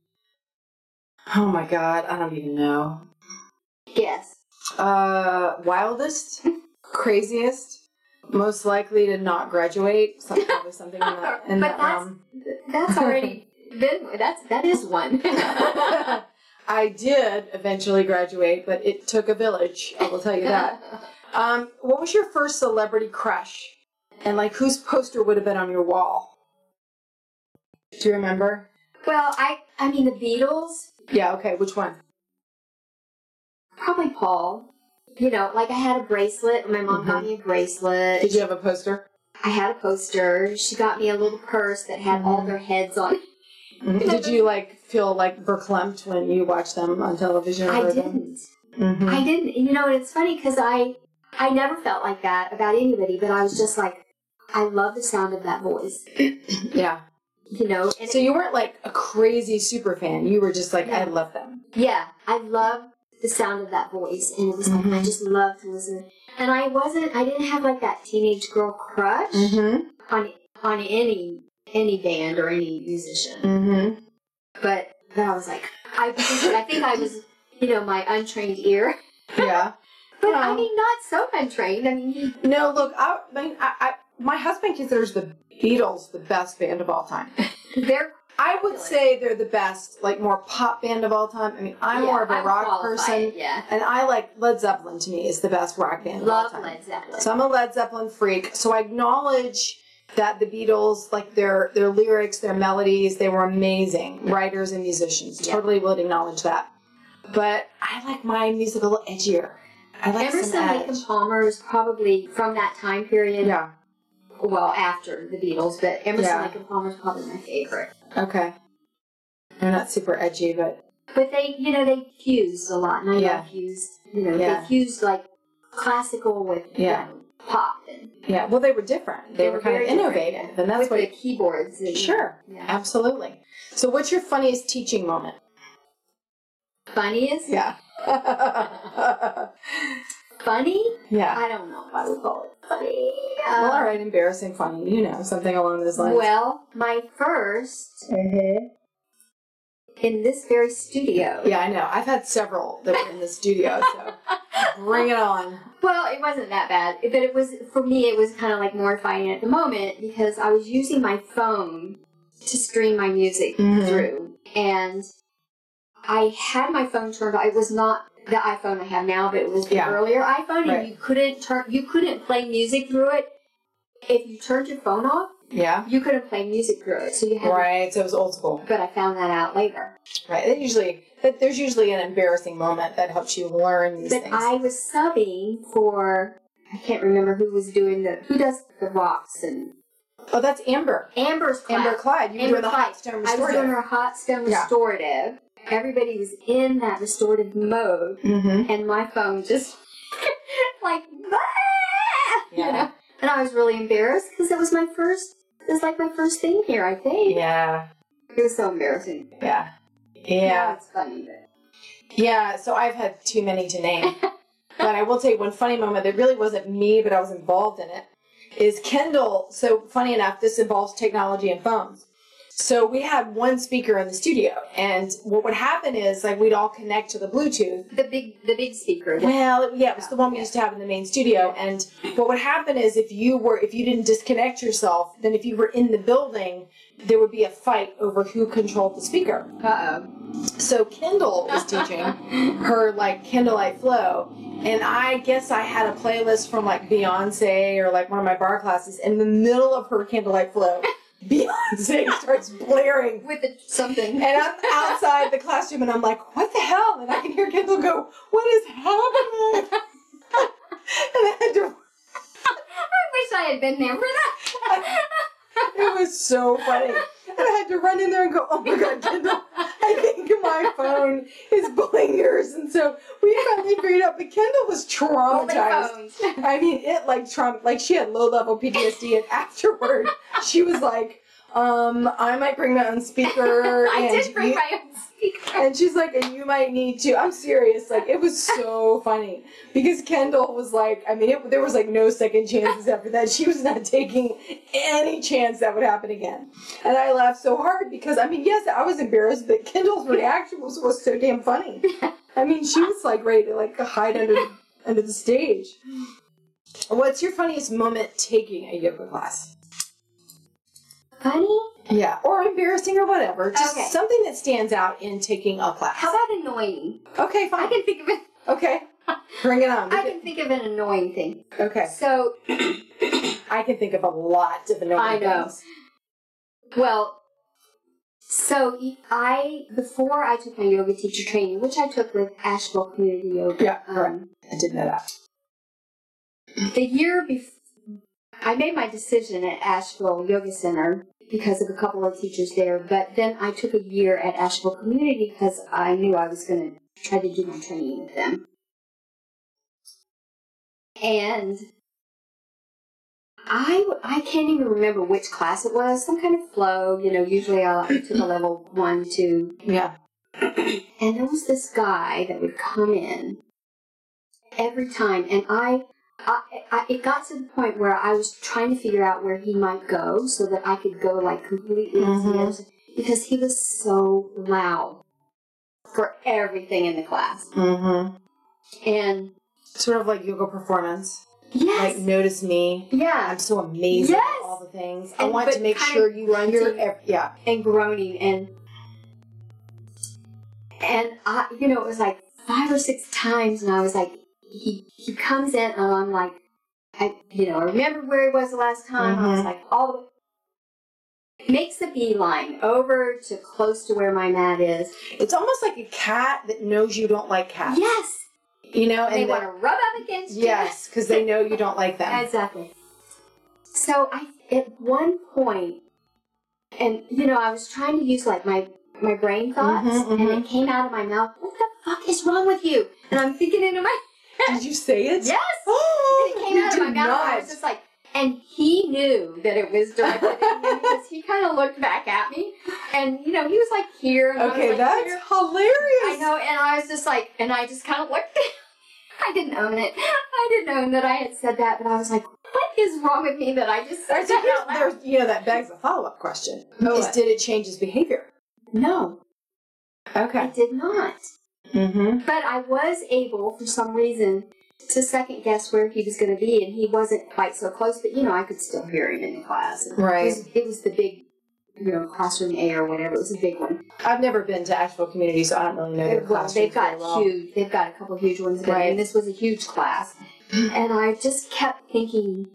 Oh my god, I don't even know. Yes. Uh, wildest, craziest, most likely to not graduate. Some, probably something in that. In But that that's- realm. That's already been, that's, that is one. I did eventually graduate, but it took a village. I will tell you that. Um, what was your first celebrity crush? And like, whose poster would have been on your wall? Do you remember? well, I, I mean, the Beatles, Yeah. Okay. Which one? probably Paul. You know, like I had a bracelet. My mom got me a bracelet. Mm-hmm. Did you have a poster? I had a poster. She got me a little purse that had all Mhm. their heads on it. Did you like feel like verklempt when you watched them on television? I didn't. Mhm. I didn't. You know, it's funny because I I never felt like that about anybody, but I was just like, I love the sound of that voice. Yeah. You know, and So you weren't like a crazy super fan. You were just like, I love them. yeah, I love the sound of that voice, and it was like I just loved to listen. And I wasn't, I didn't have like that teenage girl crush Mm-hmm. on on any any band or any musician. Mm-hmm. but but I was like, I think, I think I was, you know, my untrained ear. Yeah. But I mean, not so untrained. I mean, No, look, I, I mean, I, I, my husband considers the Beatles the best band of all time. they're I would say they're the best, like more pop band of all time. I mean, I'm yeah, more of a I would rock qualify person, it, Yeah, and I like Led Zeppelin. To me, is the best rock band of all love time. Led Zeppelin. So I'm a Led Zeppelin freak. So I acknowledge that the Beatles, like their their lyrics, their melodies, they were amazing writers and musicians. Yeah. Totally would acknowledge that. But I like my music a little edgier. I like Emerson, some Lake and Palmer is probably from that time period. Yeah. Well, after the Beatles, but Emerson, Yeah. Lake and Palmer is probably my favorite. Okay. They're not super edgy, but But they, you know, they fused a lot, and I Yeah. fused. You know, Yeah. they fused like classical with you know, pop and yeah. Well, they were different. They, were, kind of innovative, yeah. and that's with what. the keyboards. And, Sure. Yeah. Absolutely. So, what's your funniest teaching moment? Funniest? Yeah. Funny? yeah. I don't know if I would call it funny. Well, all right. Embarrassing, funny. You know, something along those lines. Well, my first Mhm. in this very studio. Yeah, I know. I've had several that were in the studio, so bring it on. Well, it wasn't that bad, but it was for me. It was kind of like mortifying at the moment because I was using my phone to stream my music Mhm. through, and I had my phone turned on. It was not the iPhone I have now, but it was the Yeah. earlier iPhone, Right. and you couldn't turn. You couldn't play music through it if you turned your phone off. Yeah. You couldn't play music through it, so you had. To, Right. So it was old school. but I found that out later. Right. That usually, that there's usually an embarrassing moment that helps you learn these But things. I was subbing for I can't remember who was doing the who does the rocks and oh, that's Amber. Amber's class. Amber Clyde. You were Amber doing the Clyde. hot stone I was doing restorative. her hot stone Yeah. Everybody was in that restorative mode, Mm-hmm. and my phone just like "Ah!" Yeah. you know. And I was really embarrassed because it was my first. It was like my first thing here. I think Yeah. it was so embarrassing. Yeah. Now Yeah. it's funny, but Yeah. So I've had too many to name. but I will tell you one funny moment that really wasn't me, but I was involved in it. Is Kendall? So funny enough, this involves technology and phones. So we had one speaker in the studio, and what would happen is like we'd all connect to the Bluetooth. the big the big speaker. Well, yeah, it was the one we used to have in the main studio. And what would happen is if you were if you didn't disconnect yourself, then if you were in the building, there would be a fight over who controlled the speaker. Uh oh. So Kendall was teaching her like Candlelight Flow, and I guess I had a playlist from like Beyonce or like one of my bar classes. In the middle of her Candlelight Flow, Beyonce starts blaring, with the, something. and I'm outside the classroom, and I'm like, "What the hell?" And I can hear Kendall go, "What is happening?" and I had to. I wish I had been there for that. It was so funny. And I had to run in there and go, oh my god, Kendall, I think my phone is bullying yours. And so we finally figured out, but Kendall was traumatized. I mean, it like traum like she had low level PTSD, and afterward, she was like, um, I might bring my own speaker. I did bring you- my own speaker. and she's like, and you might need to. I'm serious. Like, it was so funny because Kendall was like, I mean, it, there was like no second chances after that. She was not taking any chance that would happen again. And I laughed so hard because, I mean, yes, I was embarrassed, but Kendall's reaction was, was so damn funny. I mean, she was like ready to like hide under under the stage. What's your funniest moment taking a yoga class? Funny? Yeah, or embarrassing or whatever. Just Okay. something that stands out in taking a class. How about annoying? Okay, fine. I can think of it. Okay. Bring it on. I can think of an annoying thing. Okay. So, I can think of a lot of annoying things. I know. things. well, so I before I took my yoga teacher training, which I took with Asheville Community Yoga. Yeah. Um, I didn't know that. the year before, I made my decision at Asheville Yoga Center because of a couple of teachers there. But then I took a year at Asheville Community because I knew I was going to try to do my training with them. and I I can't even remember which class it was. Some kind of flow, you know. Usually I took a level one, two, Yeah. and there was this guy that would come in every time, and I, I, I, it got to the point where I was trying to figure out where he might go so that I could go like completely Mhm. because he was so loud for everything in the class, Mm-hmm. and Sort of like yoga performance. yes, Like, notice me. yeah, I'm so amazing Yes. at all the things. I And- want to make sure you hear. Ev- yeah. and groaning and and I, you know, it was like five or six times, and I was like, he he comes in, and I'm like, I, you know, I remember where he was the last time. I was Mhm. like, all the. Makes the beeline over to close to where my mat is. It's almost like a cat that knows you don't like cats. Yes, You know, and they and want to rub up against you. yes, because they know you don't like them. Exactly. So I, at one point, and you know, I was trying to use like my my brain thoughts, Mhm, and mhm. it came out of my mouth. What the fuck is wrong with you? And I'm thinking into my Did you say it? yes, Oh, it came out of my mouth. I was just like, and he knew that it was directed at me because he kind of looked back at me, and you know, he was like here, and I was Okay, like that's here. hilarious. I know, and I was just like, and I just kind of looked. I didn't own it. I didn't own that I had said that, but I was like, what is wrong with me that I just said so that out loud? there's, you know, that begs a follow up question: Oh, is what? did it change his behavior? No, Okay. did not. Mm-hmm. But I was able, for some reason, to second guess where he was going to be, and he wasn't quite so close. But you know, I could still hear him in the class. And Right. It was, it was the big, you know, classroom A or whatever. It was a big one. I've never been to Asheville Community, so I don't really know their well, they've got well. huge. They've got a couple huge ones, Right. and this was a huge class, and I just kept thinking.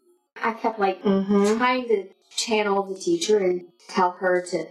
I kept like Mm-hmm. trying to channel the teacher and tell her to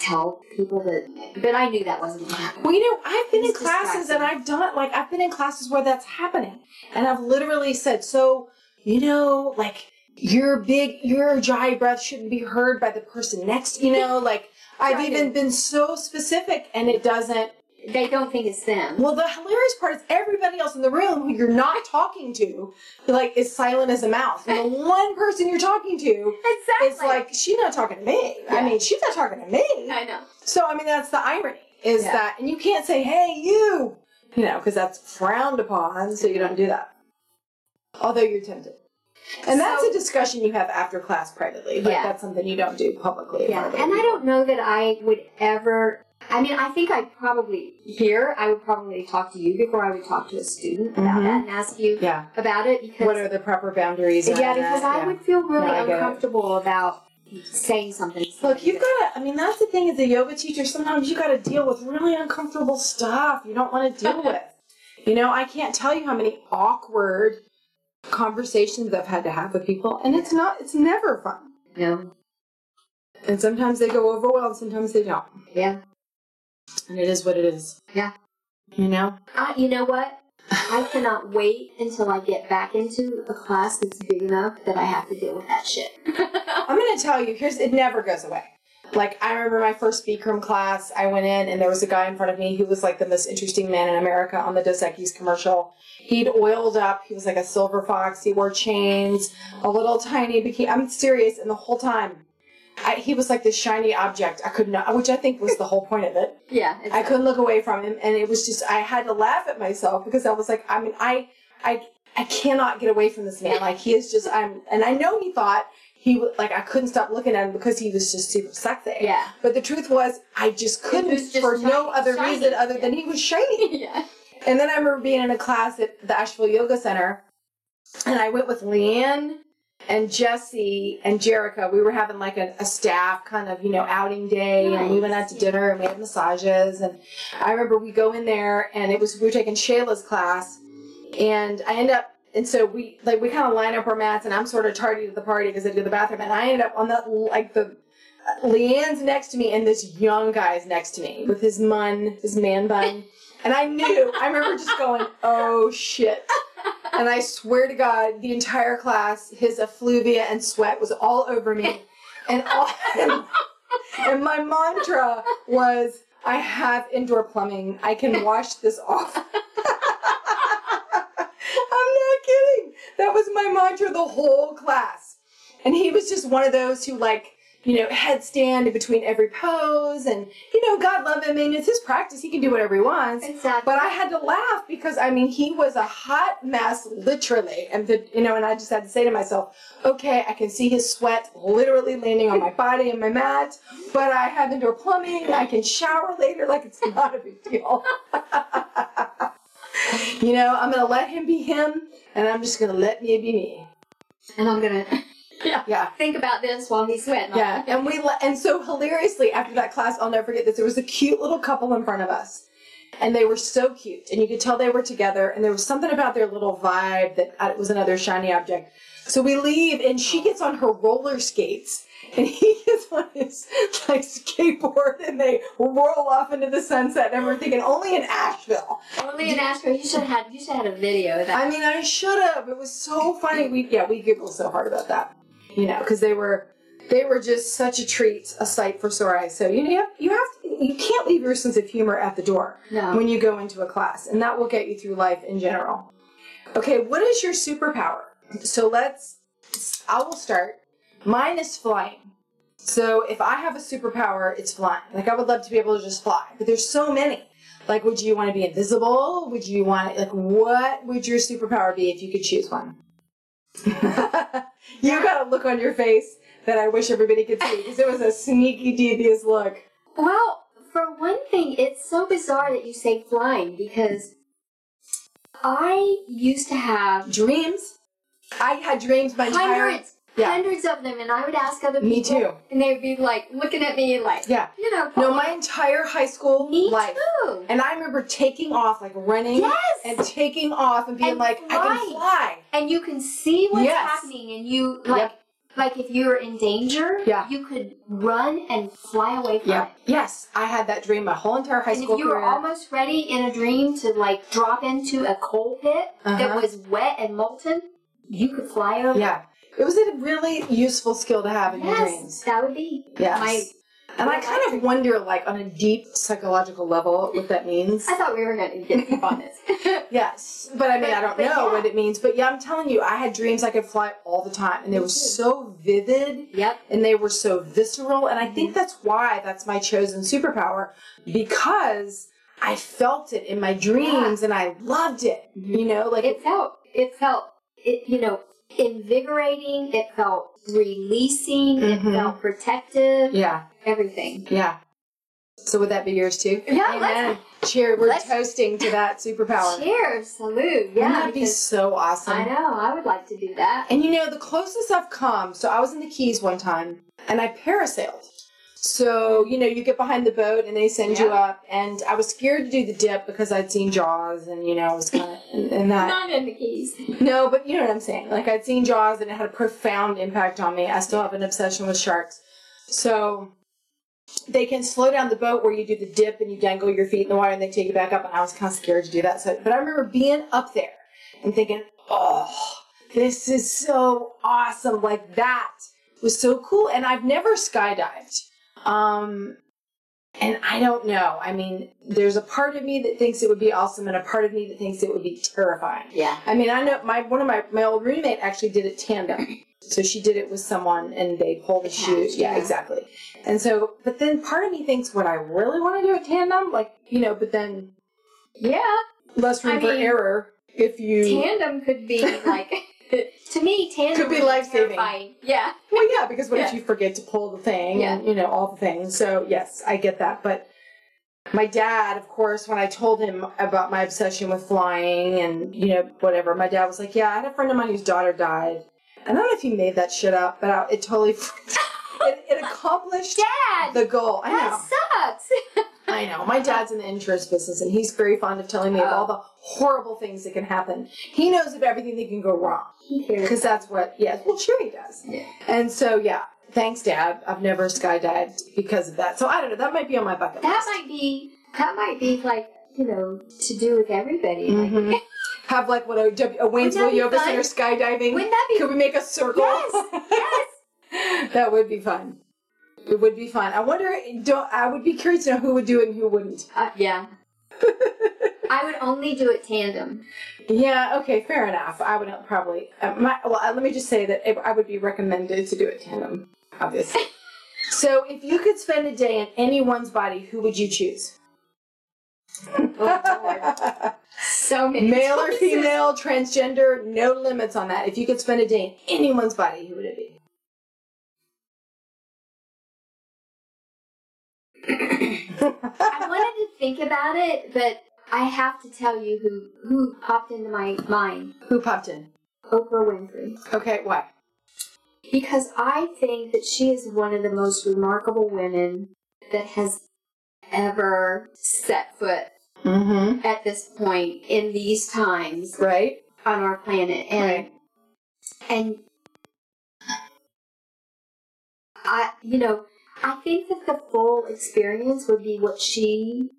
tell people that. But I knew that wasn't going to happen. Well, you know, I've been in classes and. I've done like I've been in classes where that's happening, and I've literally said, so you know, like your big your dry breath shouldn't be heard by the person next. You know, like I've even been so specific, and it doesn't. They don't think it's them. Well, the hilarious part is everybody else in the room who you're not talking to, like, is silent as a mouse. And the one person you're talking to Exactly. is like, she's not talking to me. I mean, she's not talking to me. I know. So, I mean, that's the irony is Yeah. that, and you can't say, hey, you, you know, because that's frowned upon, so you don't do that. Although you're tempted. And that's a discussion you have after class privately. Like, Yeah. that's something you don't do publicly. Yeah, and I don't know that I would ever. I mean, I think I'd probably here. I would probably talk to you before I would talk to a student about Mhm. that and ask you. Yeah. about it because What are the proper boundaries? yeah, because that? I Yeah. would feel really No, I uncomfortable about saying something. Look, you've got to, I mean, that's the thing as a yoga teacher, sometimes you got to deal with really uncomfortable stuff you don't want to deal with. You know, I can't tell you how many awkward conversations I've had to have with people, and it's not, it's never fun. no. And sometimes they go over well, and sometimes they don't. Yeah. And it is what it is. Yeah. You know? I, you know what? I cannot wait until I get back into a class that's big enough that I have to deal with that shit. I'm going to tell you, here's, it never goes away. Like, I remember my first speak room class, I went in and there was a guy in front of me who was like the most interesting man in America on the Dos Equis commercial. He'd oiled up, he was like a silver fox, he wore chains, a little tiny bikini. I'm serious, and the whole time, I, he was like this shiny object. I could not, which I think was the whole point of it. yeah. I couldn't look away from him, and it was just I had to laugh at myself because I was like, I mean, I, I, I cannot get away from this man. Like he is just, I'm, and I know he thought he would, like I couldn't stop looking at him because he was just super sexy. Yeah. But the truth was, I just couldn't just for no other shiny. reason other than he was shiny. yeah. And then I remember being in a class at the Asheville Yoga Center, and I went with Leanne and Jesse and Jerica. We were having like a, a staff kind of, you know, outing day, and we went out to dinner and we had massages. And I remember we go in there, and it was we were taking Shayla's class, and I end up. And so we like we kind of line up our mats, and I'm sort of tardy to the party because I do the bathroom, and I end up on the like the Leanne's next to me, and this young guy's next to me with his mun, his man bun. And I knew, I remember just going, oh shit. And I swear to God, the entire class, his effluvia and sweat was all over me. And, all, and, and my mantra was, I have indoor plumbing. I can wash this off. I'm not kidding. that was my mantra the whole class. And he was just one of those who like, you know, headstand in between every pose and you know, God love him. I mean, it's his practice. He can do whatever he wants. Exactly. But I had to laugh because I mean he was a hot mess, literally, and the, you know, and I just had to say to myself, okay, I can see his sweat literally landing on my body and my mat, but I have indoor plumbing. I can shower later, like it's not a big deal. you know, I'm gonna let him be him, and I'm just gonna let me be me. and I'm gonna Yeah. think about this while he's sweating. Yeah, and we le- and so hilariously after that class, I'll never forget this. There was a cute little couple in front of us, and they were so cute, and you could tell they were together. And there was something about their little vibe that uh, it was another shiny object. So we leave, and she gets on her roller skates, and he gets on his like skateboard, and they roll off into the sunset. And we're thinking only in Asheville. Only in Asheville, you should have had you should have had a video of that. I mean, I should have. It was so funny. We yeah, we giggled so hard about that, you know, because they were they were just such a treat, a sight for sore eyes. So you know, you have, you to, you can't leave your sense of humor at the door No. when you go into a class, and that will get you through life in general. Okay, what is your superpower? So let's. I will start. Mine is flying. So if I have a superpower, it's flying. Like I would love to be able to just fly, but there's so many. Like, would you want to be invisible? Would you want like what would your superpower be if you could choose one? you got a look on your face that I wish everybody could see because it was a sneaky, devious look. Well, for one thing, it's so bizarre that you say flying because I used to have Dreams. I had dreams my entire. hundreds, Yeah. hundreds of them, and I would ask other people. Me too. And they would be like looking at me like, Yeah. you know, No, my entire high school me life. too. And I remember taking off, like running Yes. and taking off and being And like, I can fly. and you can see what's Yes. happening, and you like. Yep. Like if you were in danger, Yeah. you could run and fly away from Yeah. it. Yes, I had that dream my whole entire high And school if you were almost ready in a dream to like drop into a coal pit Uh-huh. that was wet and molten, you could fly over. yeah. It was a really useful skill to have in your Yes, dreams. that would be Yes. my. and I kind of wonder, like, on a deep psychological level, what that means. I thought we were going to get deep on this. Yes, but I mean, But- I don't know yeah. what it means. But yeah, I'm telling you, I had dreams I could fly all the time, and they were so vivid. yep. and they were so visceral and i Mm-hmm. think that's why that's my chosen superpower because i felt it in my dreams and i loved it you know like It felt. It felt. It you know invigorating. It felt releasing. Mhm. It felt protective. yeah Everything. yeah so would that be yours too Yeah, Amen. cheer we're toasting to that superpower Cheers, salute. Yeah, that be so awesome I know. I would like to do that. And you know, the closest I've come, so I was in the Keys one time and I parasailed. So, you know, you get behind the boat and they send you up. And I was scared to do the dip because I'd seen Jaws and, you know, I was kind of, and, and that. Not in the keys. No, but you know what I'm saying. Like, I'd seen Jaws and it had a profound impact on me. I still have an obsession with sharks. So, they can slow down the boat where you do the dip and you dangle your feet in the water and they take you back up. And I was kind of scared to do that. So, but I remember being up there and thinking, oh, this is so awesome. Like, that was so cool. And I've never skydived. Um, and I don't know. I mean, there's a part of me that thinks it would be awesome and a part of me that thinks it would be terrifying. Yeah. I mean, I know my one of my my old roommate actually did it tandem. So she did it with someone and they pull the. Attached, Yeah, yeah. exactly. And so, but then part of me thinks, would I really want to do a tandem? Like, you know, but then Yeah. less room I for mean, error if you. Tandem could be like. to me, tandem Could be life-saving. Yeah. well, yeah, because what if you forget to pull the thing and, Yeah. you know, all the things. So, yes, I get that. But my dad, of course, when I told him about my obsession with flying and, you know, whatever, my dad was like, yeah, I had a friend of mine whose daughter died. I don't know if he made that shit up, but I, it totally, it, it accomplished Dad! the goal. I know. sucks! I know. My dad's in the insurance business, and he's very fond of telling me of all the horrible things that can happen. He knows of everything that can go wrong because that's what. Yes, well, sure he does. Yeah. And so, yeah. Thanks, Dad. I've never skydived because of that. So I don't know. That might be on my bucket That list. might be, that might be like, you know, to do with everybody. Like, Mhm. Have like what a, W- a Waynesville that be Yoga fun? Center skydiving. Wouldn't that be Could we make a circle? Yes, yes. that would be fun. It would be fun. I wonder. Don't. I would be curious to know who would do it and who wouldn't. Uh, yeah. I would only do it tandem. Yeah, okay, fair enough. I would probably. Uh, my, well, uh, let me just say that it, I would be recommended to do it tandem, obviously. so, if you could spend a day in anyone's body, who would you choose? Oh, so many. Male or female, transgender, no limits on that. If you could spend a day in anyone's body, who would it be? I wanted to think about it, but I have to tell you who who popped into my mind. Who popped in? Oprah Winfrey. Okay, why? Because I think that she is one of the most remarkable women that has ever set foot Mm-hmm. at this point in these times Right? on our planet. And Right. and I you know, I think that the full experience would be what she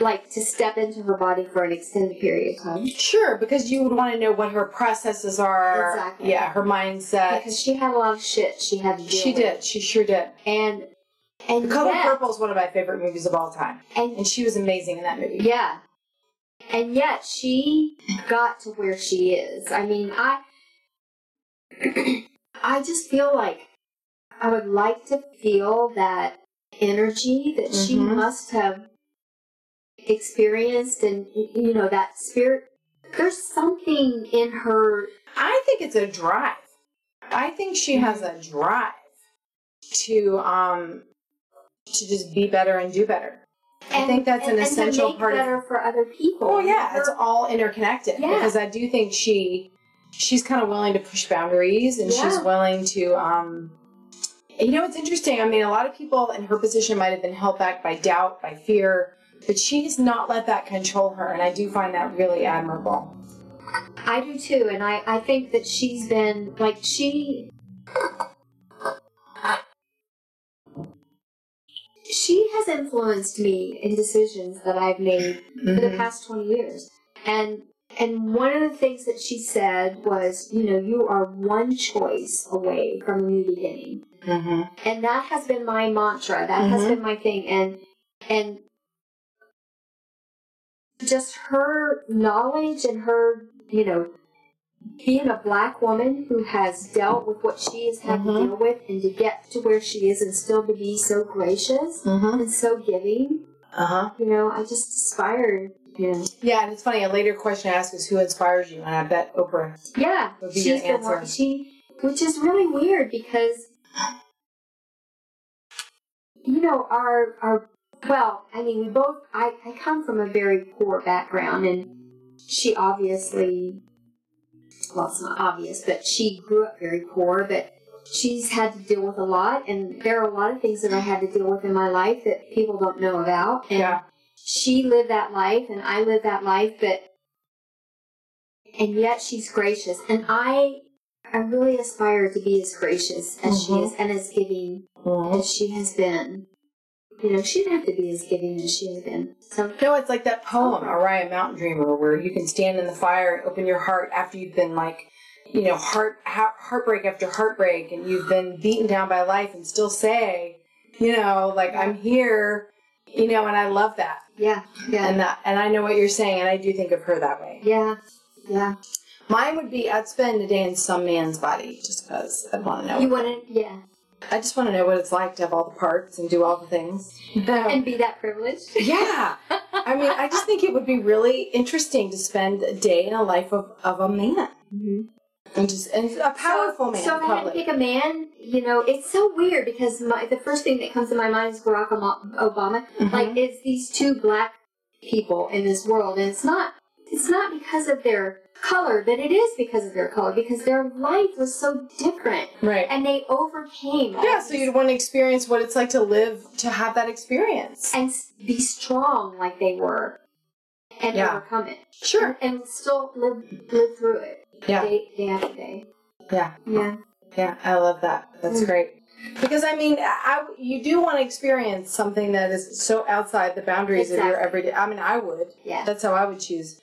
like to step into her body for an extended period of time. Sure, because you would want to know what her processes are. Exactly. Yeah, her mindset. Because she had a lot of shit she had to deal she with. did. She sure did. And and The Color yet, Purple is one of my favorite movies of all time, and and she was amazing in that movie. Yeah. And yet she got to where she is. I mean, I I just feel like I would like to feel that energy that she Mhm. must have experienced and you know that spirit there's something in her I think it's a drive. I think she has a drive to um to just be better and do better. I think that's an and- and to essential part of better for other people. Oh yeah, Her- it's all interconnected Yeah. because I do think she she's kind of willing to push boundaries and she's willing to um you know it's interesting. I mean, a lot of people in her position might have been held back by doubt, by fear, but she has not let that control her and I do find that really admirable. I do too, and I, I think that she's been like she she has influenced me in decisions that I've made for the Mhm. past twenty years. And and one of the things that she said was, you know, you are one choice away from a new beginning. Mhm. And that has been my mantra. That has Mhm. been my thing. And and just her knowledge and her, you know, being a black woman who has dealt with what she has had Mhm. to deal with and to get to where she is and still to be so gracious Mhm. and so giving, Uh-huh. you know, I just aspire, know. Yeah, and it's funny. A later question I ask is who inspires you, and I bet Oprah. Yeah, Would be she's your the one. She, which is really weird because, you know, our our well, I mean, we both. I I come from a very poor background, and she obviously, well, it's not obvious, but she grew up very poor, but. She's had to deal with a lot, and there are a lot of things that I had to deal with in my life that people don't know about. And Yeah. She lived that life and I lived that life, but and yet she's gracious. And I I really aspire to be as gracious as she Mhm. is and as giving Mhm. as she has been. You know, she didn't have to be as giving as she has been. So No, it's like that poem, Oriah Mountain Dreamer, where you can stand in the fire and open your heart after you've been like, you know, heart ha- heartbreak after heartbreak, and you've been beaten down by life, and still say, you know, like I'm here, you know, and I love that, yeah, yeah. and that, and I know what you're saying, and I do think of her that way. yeah. Yeah. Mine would be I'd spend a day in some man's body just because I want to know. You want to yeah. I just want to know what it's like to have all the parts and do all the things. And be that privileged. yeah. I mean, I just think it would be really interesting to spend a day in a life of, of a man. Mhm. And just and a powerful so, man. So if I had to pick a man, you know, it's so weird because my, the first thing that comes to my mind is Barack Obama. Mhm. Like it's these two black people in this world, and it's not it's not because of their color, but it is because of their color because their life was so different, right. and they overcame. yeah, so you'd want to experience what it's like to live, to have that experience. and be strong like they were, and Yeah. overcome it, Sure. and, and still live live through it Yeah. day, day after day. Yeah. Yeah. Yeah, I love that. That's Mm. great. Because I mean, I, you do want to experience something that is so outside the boundaries of your everyday. I mean, I would. Yeah. That's how I would choose.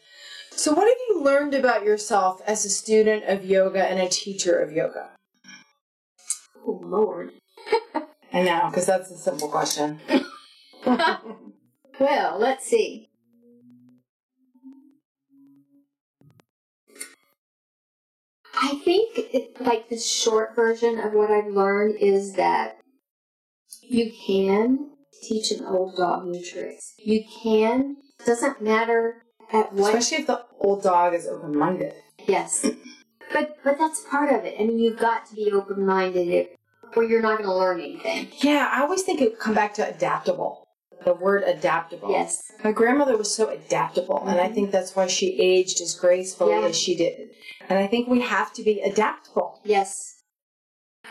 So, what have you learned about yourself as a student of yoga and a teacher of yoga? Oh Lord. I know, because that's a simple question. Well, let's see. I think it, like the short version of what I've learned is that you can teach an old dog new tricks. You can. Doesn't matter at what. Especially if the old dog is open minded. Yes. But but that's part of it. I mean, you've got to be open minded, or you're not going to learn anything. Yeah, I always think it would come back to adaptable. The word adaptable. Yes. My grandmother was so adaptable, and I think that's why she aged as gracefully Yeah. as she did. And I think we have to be adaptable. Yes.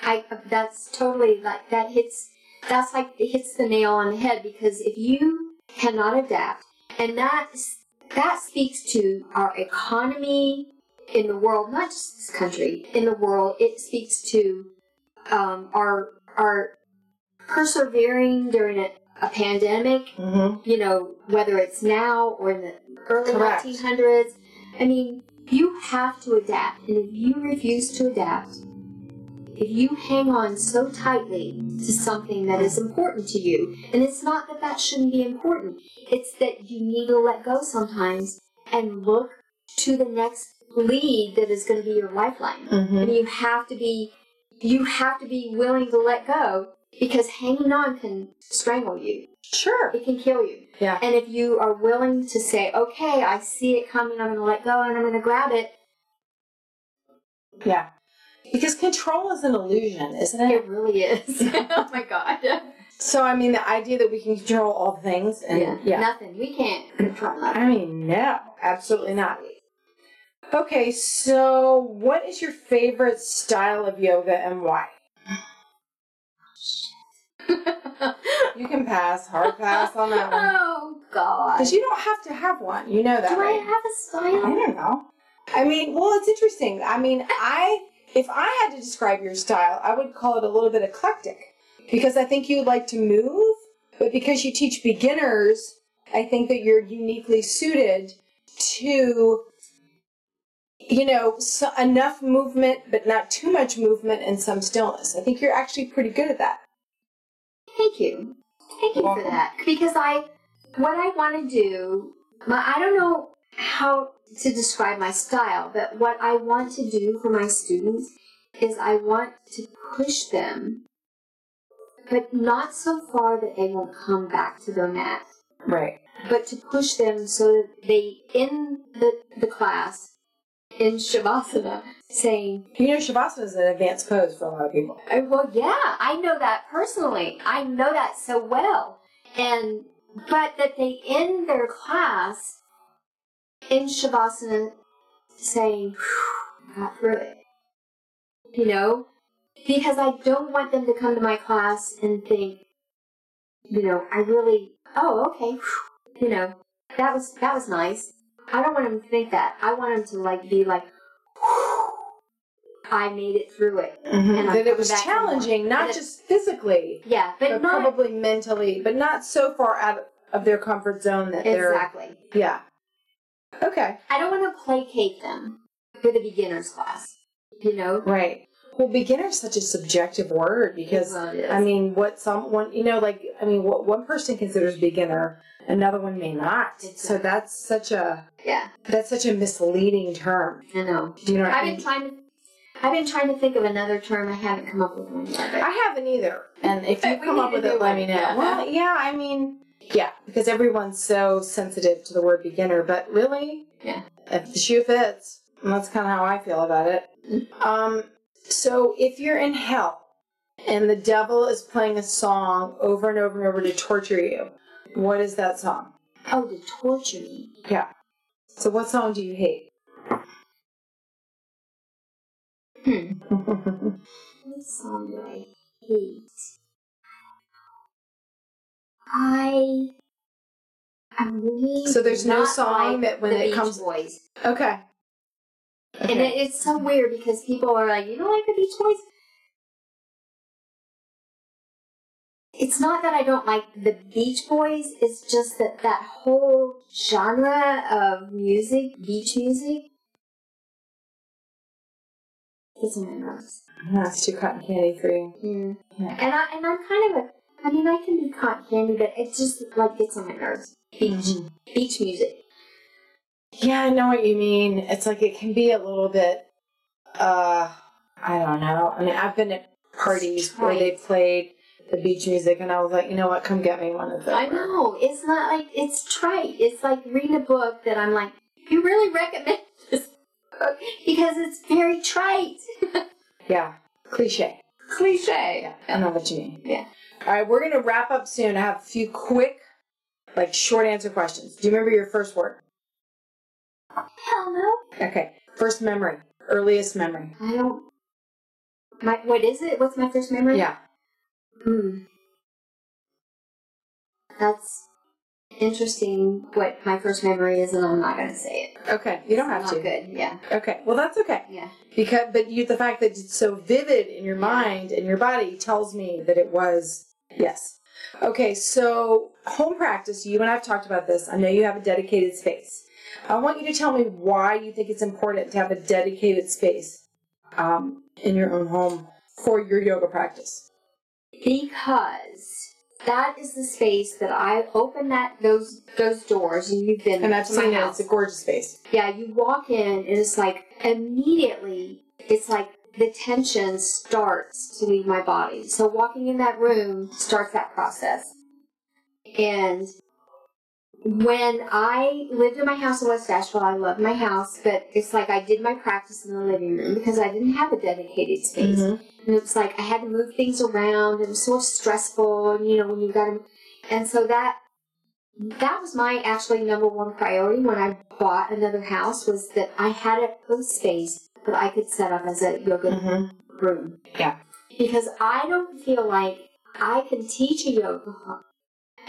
I that's totally like that hits that's like it hits the nail on the head because if you cannot adapt and that that speaks to our economy in the world, not just this country, in the world, it speaks to um, our our persevering during a, a pandemic Mm-hmm. you know, whether it's now or in the early Correct. 1900s. I mean, you have to adapt. And if you refuse to adapt, if you hang on so tightly to something that is important to you, and it's not that that shouldn't be important, it's that you need to let go sometimes and look to the next lead that is going to be your lifeline. Mm-hmm. And you have to be, you have to be willing to let go because hanging on can strangle you. Sure. It can kill you. Yeah. And if you are willing to say, okay, I see it coming, I'm going to let go and I'm going to grab it, Yeah. Because control is an illusion, isn't it? it really is. oh my God. So, I mean, the idea that we can control all things, and yeah. yeah. Nothing. We can't control nothing. I mean, no, absolutely not. Okay, so what is your favorite style of yoga and why? You can pass, hard pass on that one. oh God. Because you don't have to have one. You know that, Do I have a style? I don't know. I mean, well, it's interesting. I mean, I if I had to describe your style, I would call it a little bit eclectic because I think you like to move, but because you teach beginners, I think that you're uniquely suited to you know so enough movement but not too much movement and some stillness. I think you're actually pretty good at that. Thank you. Thank you for that. Because I, what I want to do, my, I don't know how to describe my style, but what I want to do for my students is I want to push them, but not so far that they won't come back to their mat, Right. but to push them so that they, in the, the class, in Shavasana, saying, You know, Shavasana is an advanced pose for a lot of people. I, well, yeah, I know that personally. I know that so well. And, but that they end their class in Shavasana saying, I got through it. You know? Because I don't want them to come to my class and think, you know, I really, oh, okay, you know, that was, that was nice. I don't want them to think that. I want them to like be like, I made it through it. Mm-hmm. And I'm That it was back for more. challenging, not And just physically, Yeah, but, but not probably mentally, but not so far out of their comfort zone that they're exactly. yeah. Okay, I don't want to placate them for the beginners class. You know, right. Well, beginner is such a subjective word because Well, it is. I mean, what someone you know, like I mean, what one person considers beginner, another one may not. So that's such a yeah, that's such a misleading term. I know. Do you know what I I've mean? been trying to. I've been trying to think of another term. I haven't come up with one yet. I haven't either. And if you come up with it, let me know. yeah. Well, yeah, I mean, yeah, because everyone's so sensitive to the word beginner, but really, Yeah. if the shoe fits, and that's kind of how I feel about it. Mm-hmm. Um, so if you're in hell and the devil is playing a song over and over and over to torture you, what is that song? Oh, to torture me. Yeah. So what song do you hate? Hmm. What song do I hate? I. I'm really. So there's no song like that when the it Beach comes- Boys. okay. And it, it's so weird because people are like, you don't like the Beach Boys? It's not that I don't like the Beach Boys, it's just that that whole genre of music, beach music, on my nerves. That's too cotton candy for you. Mm. Yeah. And, I, and I'm kind of a, I mean, I can be cotton candy, but it just like gets on my nerves. Beach, Mhm. beach music. Yeah, I know what you mean. It's like it can be a little bit Uh, I don't know. I mean, I've been at parties where they played the beach music, and I was like, you know what? Come get me one of those. I know. It's not like it's trite. It's like reading a book that I'm like, you really recommend this book because it's very trite. Yeah, cliche. Cliche. Yeah, I know what you mean. Yeah. All right, we're gonna wrap up soon. I have a few quick, like, short answer questions. Do you remember your first word? Hell no. Okay. First memory. Earliest memory. I don't. My what is it? What's my first memory? Yeah. Hmm. That's interesting. What my first memory is, and I'm not going to say it. Okay. You don't have not to. good. Yeah. Okay. Well, that's okay. Yeah. Because, but you, the fact that it's so vivid in your mind and your body tells me that it was yes. Okay. So home practice. You and I've talked about this. I know you have a dedicated space. I want you to tell me why you think it's important to have a dedicated space um, in your own home for your yoga practice. Because that is the space that I open that those those doors, and you've been And I've my house. It's a gorgeous space. Yeah, you walk in, and it's like immediately, it's like the tension starts to leave my body. So walking in that room starts that process. And when I lived in my house in West Asheville, I loved my house, but it's like I did my practice in the living room because I didn't have a dedicated space. Mhm. And it's like I had to move things around. It was so stressful, and you know when you got to, and so that that was my actually number one priority when I bought another house was that I had a, a space that I could set up as a yoga Mhm. room. Yeah. Because I don't feel like I can teach a yoga.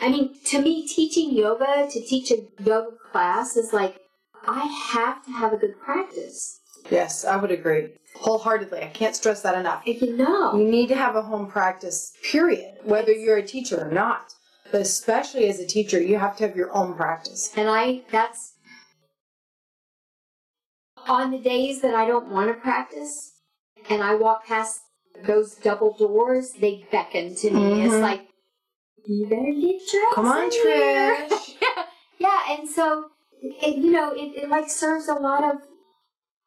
I mean, to me, teaching yoga to teach a yoga class is like I have to have a good practice. Yes, I would agree wholeheartedly. I can't stress that enough. If you know, You need to have a home practice, period, whether you're a teacher or not. But especially as a teacher, you have to have your own practice. And I, that's on the days that I don't want to practice and I walk past those double doors, they beckon to me. It's Mhm. like, you better get dressed. Come on. Trish. yeah, yeah, and so, it, you know, it, it like serves a lot of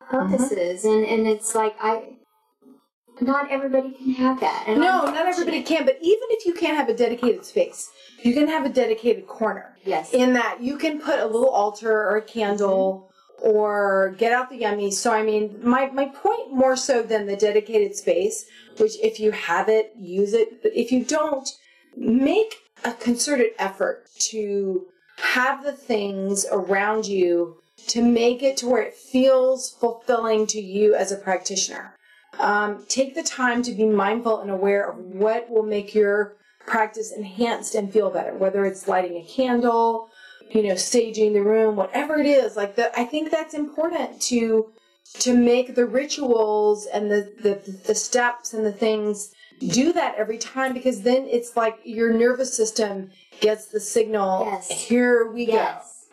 purposes. And, and it's like, I, not everybody can have that. And No, I'm not everybody can, but even if you can't have a dedicated space, you can have a dedicated corner. Yes. In that you can put a little altar or a candle or get out the yummies. So I mean my, my point more so than the dedicated space, which if you have it, use it. But if you don't, make a concerted effort to have the things around you to make it to where it feels fulfilling to you as a practitioner. Um, take the time to be mindful and aware of what will make your practice enhanced and feel better, whether it's lighting a candle, you know, staging the room, whatever it is. Like that, I think that's important to to make the rituals and the, the the steps and the things do that every time because then it's like your nervous system gets the signal. Yes. Here we Yes.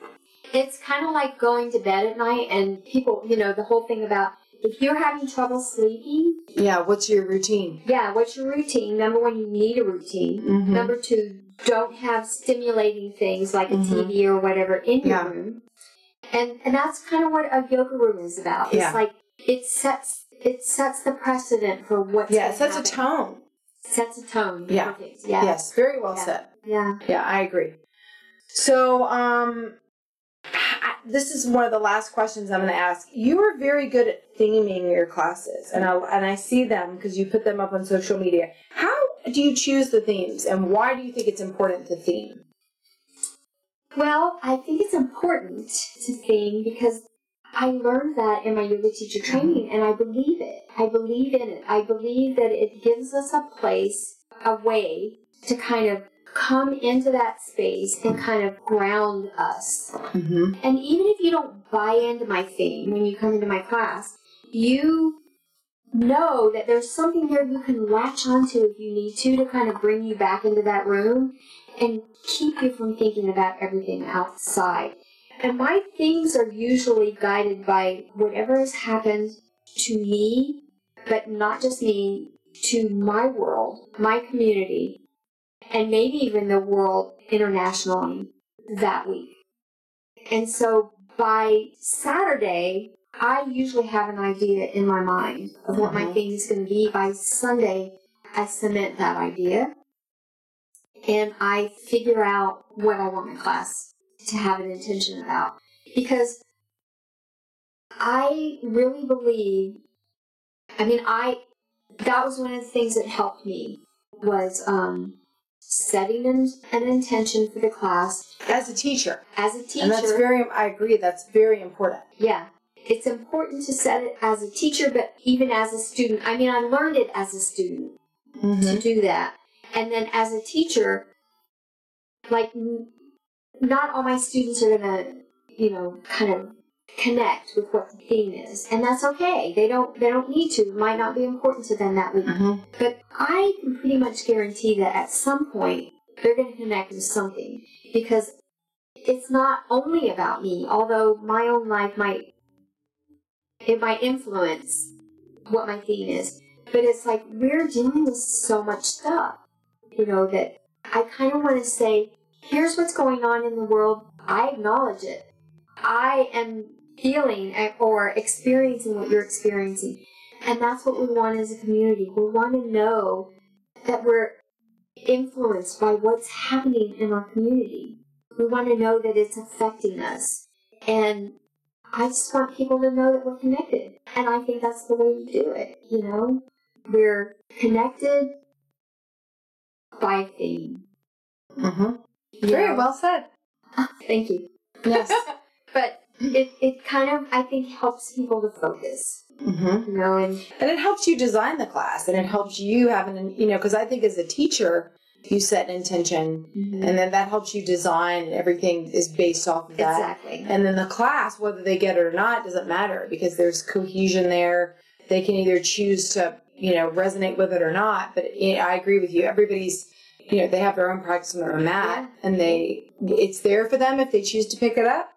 It's kind of like going to bed at night and people, you know, the whole thing about if you're having trouble sleeping. Yeah. What's your routine? yeah, what's your routine? Number one, you need a routine. Mhm. Number two, don't have stimulating things like a Mhm. TV or whatever in your Yeah. room. And and that's kind of what a yoga room is about. Yeah. It's like it sets it sets the precedent for what. Yeah. It sets a tone. Sets a tone. Yeah. Perfect. Yeah. Yes. Very well Yeah. said. Yeah. Yeah, I agree. So, um, I- this is one of the last questions I'm going to ask. You are very good at theming your classes, and I and I see them because you put them up on social media. How do you choose the themes, and why do you think it's important to theme? Well, I think it's important to theme because I learned that in my yoga teacher training and I believe it. I believe in it. I believe that it gives us a place, a way to kind of come into that space and kind of ground us. Mm-hmm. And even if you don't buy into my theme when you come into my class, you know that there's something there you can latch onto if you need to to kind of bring you back into that room and keep you from thinking about everything outside. And my things are usually guided by whatever has happened to me, but not just me, to my world, my community, and maybe even the world internationally that week. And so by Saturday, I usually have an idea in my mind of what my Mhm. theme is going to be. By Sunday, I cement that idea and I figure out what I want my class to have an intention about. Because I really believe, I mean, I, that was one of the things that helped me was um, setting an, an intention for the class As a teacher. as a teacher. And that's very, I agree, that's very important. Yeah. It's important to set it as a teacher, but even as a student. I mean, I learned it as a student to do that. And then as a teacher, like, not all my students are going to, you know, kind of connect with what the theme is. And that's okay. They don't, they don't need to. It might not be important to them that week. Mhm. But I can pretty much guarantee that at some point they're going to connect with something because it's not only about me, although my own life might it might influence what my theme is. But it's like we're dealing with so much stuff, you know, that I kind of want to say, here's what's going on in the world. I acknowledge it. I am feeling or experiencing what you're experiencing. And that's what we want as a community. We want to know that we're influenced by what's happening in our community. We want to know that it's affecting us. And I just want people to know that we're connected. And I think that's the way you do it, you know? We're connected by theme. Mhm. you Very know? well said. Thank you. Yes. But it, it kind of, I think, helps people to focus, Mm-hmm. you know, and And it helps you design the class and it helps you have an, you know, because I think as a teacher, you set an intention mm-hmm. and then that helps you design and everything is based off of that. exactly. And then the class, whether they get it or not, doesn't matter because there's cohesion there. They can either choose to, you know, resonate with it or not. But yeah, I agree with you. Everybody's, you know, they have their own practice on their own mat, and they, it's there for them if they choose to pick it up.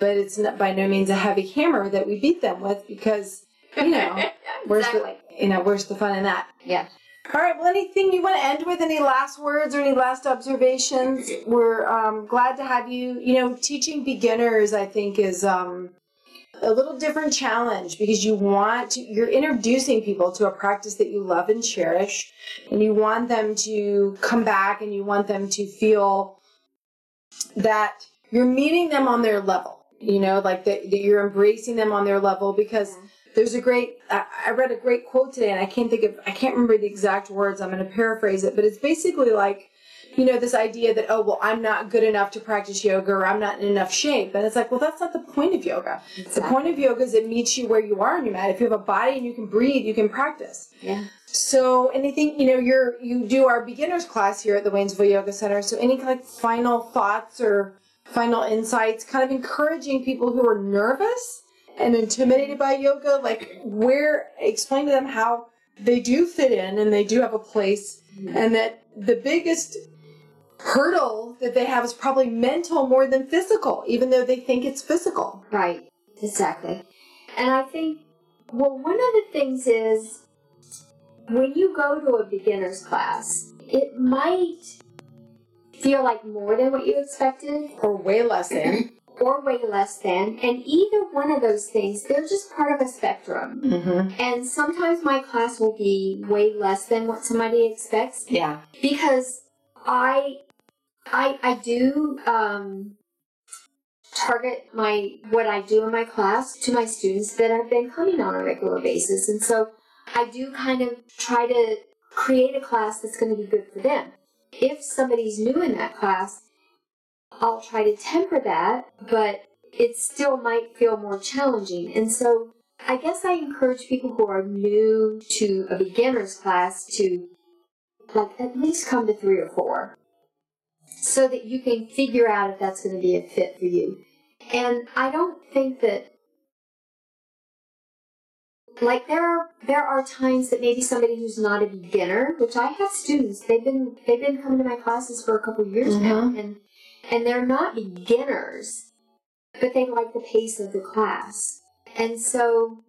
But it's not by no means a heavy hammer that we beat them with because, you know, where's the, you know, where's the fun in that? Yeah. All right. Well, anything you want to end with? Any last words or any last observations? We're um, glad to have you. You know, teaching beginners, I think, is um, a little different challenge because you want to. You're introducing people to a practice that you love and cherish, and you want them to come back, and you want them to feel that you're meeting them on their level. You know, like that, that you're embracing them on their level because there's a great I, I read a great quote today and i can't think of i can't remember the exact words. I'm going to paraphrase it but it's basically like you know this idea that oh well i'm not good enough to practice yoga or i'm not in enough shape. And it's like well that's not the point of yoga. The point of yoga is it meets you where you are in your mat. If you have a body and you can breathe you can practice. Yeah. so anything you know you're you do our beginners class here at the waynesville yoga center so any kind of final thoughts or final insights kind of encouraging people who are nervous and intimidated by yoga like where explain to them how they do fit in and they do have a place and that the biggest hurdle that they have is probably mental more than physical even though they think it's physical. Right, exactly. And I think, well, one of the things is when you go to a beginner's class, it might feel like more than what you expected. Or way less than or way less than. And either one of those things, they're just part of a spectrum. mm-hmm. And sometimes my class will be way less than what somebody expects yeah because I I I do um, target my what I do in my class to my students that have been coming on a regular basis, and so I do kind of try to create a class that's going to be good for them. If somebody's new in that class, I'll try to temper that, but it still might feel more challenging, and so. I guess I encourage people who are new to a beginner's class to like at least come to three or four so that you can figure out if that's going to be a fit for you. And I don't think that like there are there are times that maybe somebody who's not a beginner, which I have students, they've been they've been coming to my classes for a couple years now mm-hmm. and and they're not beginners, but they like the pace of the class. And so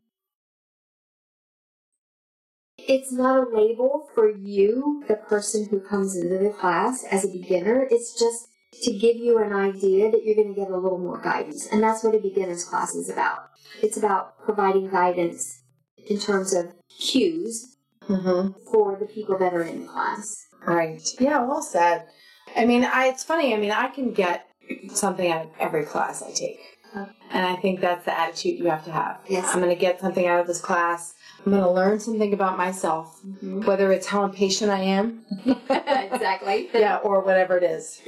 it's not a label for you, the person who comes into the class as a beginner. It's just to give you an idea that you're going to get a little more guidance. And that's what a beginner's class is about. it's about providing guidance in terms of cues Mm-hmm. for the people that are in the class. Right. Yeah, well said. I mean, I, it's funny. I mean, I can get something out of every class I take. Oh. And I think that's the attitude you have to have. Yes. I'm going to get something out of this class. I'm going to learn something about myself, whether it's how impatient I am, exactly. yeah, or whatever it is.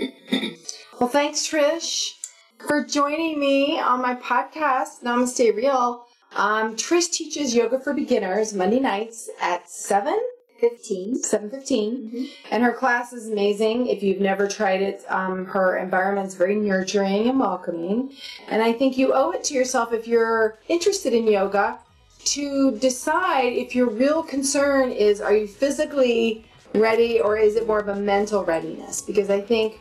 well, thanks, Trish, for joining me on my podcast, Namaste Real. Um, Trish teaches yoga for beginners Monday nights at 7, 15. 7.15. Mhm. And her class is amazing. If you've never tried it, um, her environment's very nurturing and welcoming. And I think you owe it to yourself if you're interested in yoga to decide if your real concern is are you physically ready or is it more of a mental readiness? Because I think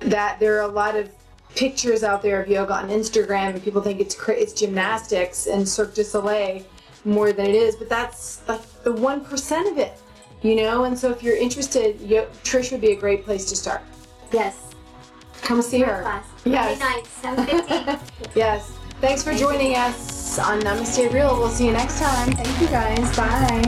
that there are a lot of pictures out there of yoga on Instagram and people think it's it's gymnastics and Cirque du Soleil more than it is, but that's like the 1% of it, you know? And so if you're interested, yo- Trish would be a great place to start. Yes. Come see her. Class. Yes. Monday night, 7.15. yes. Thanks for joining us on Namaste Real. We'll see you next time. Thank you guys. Bye.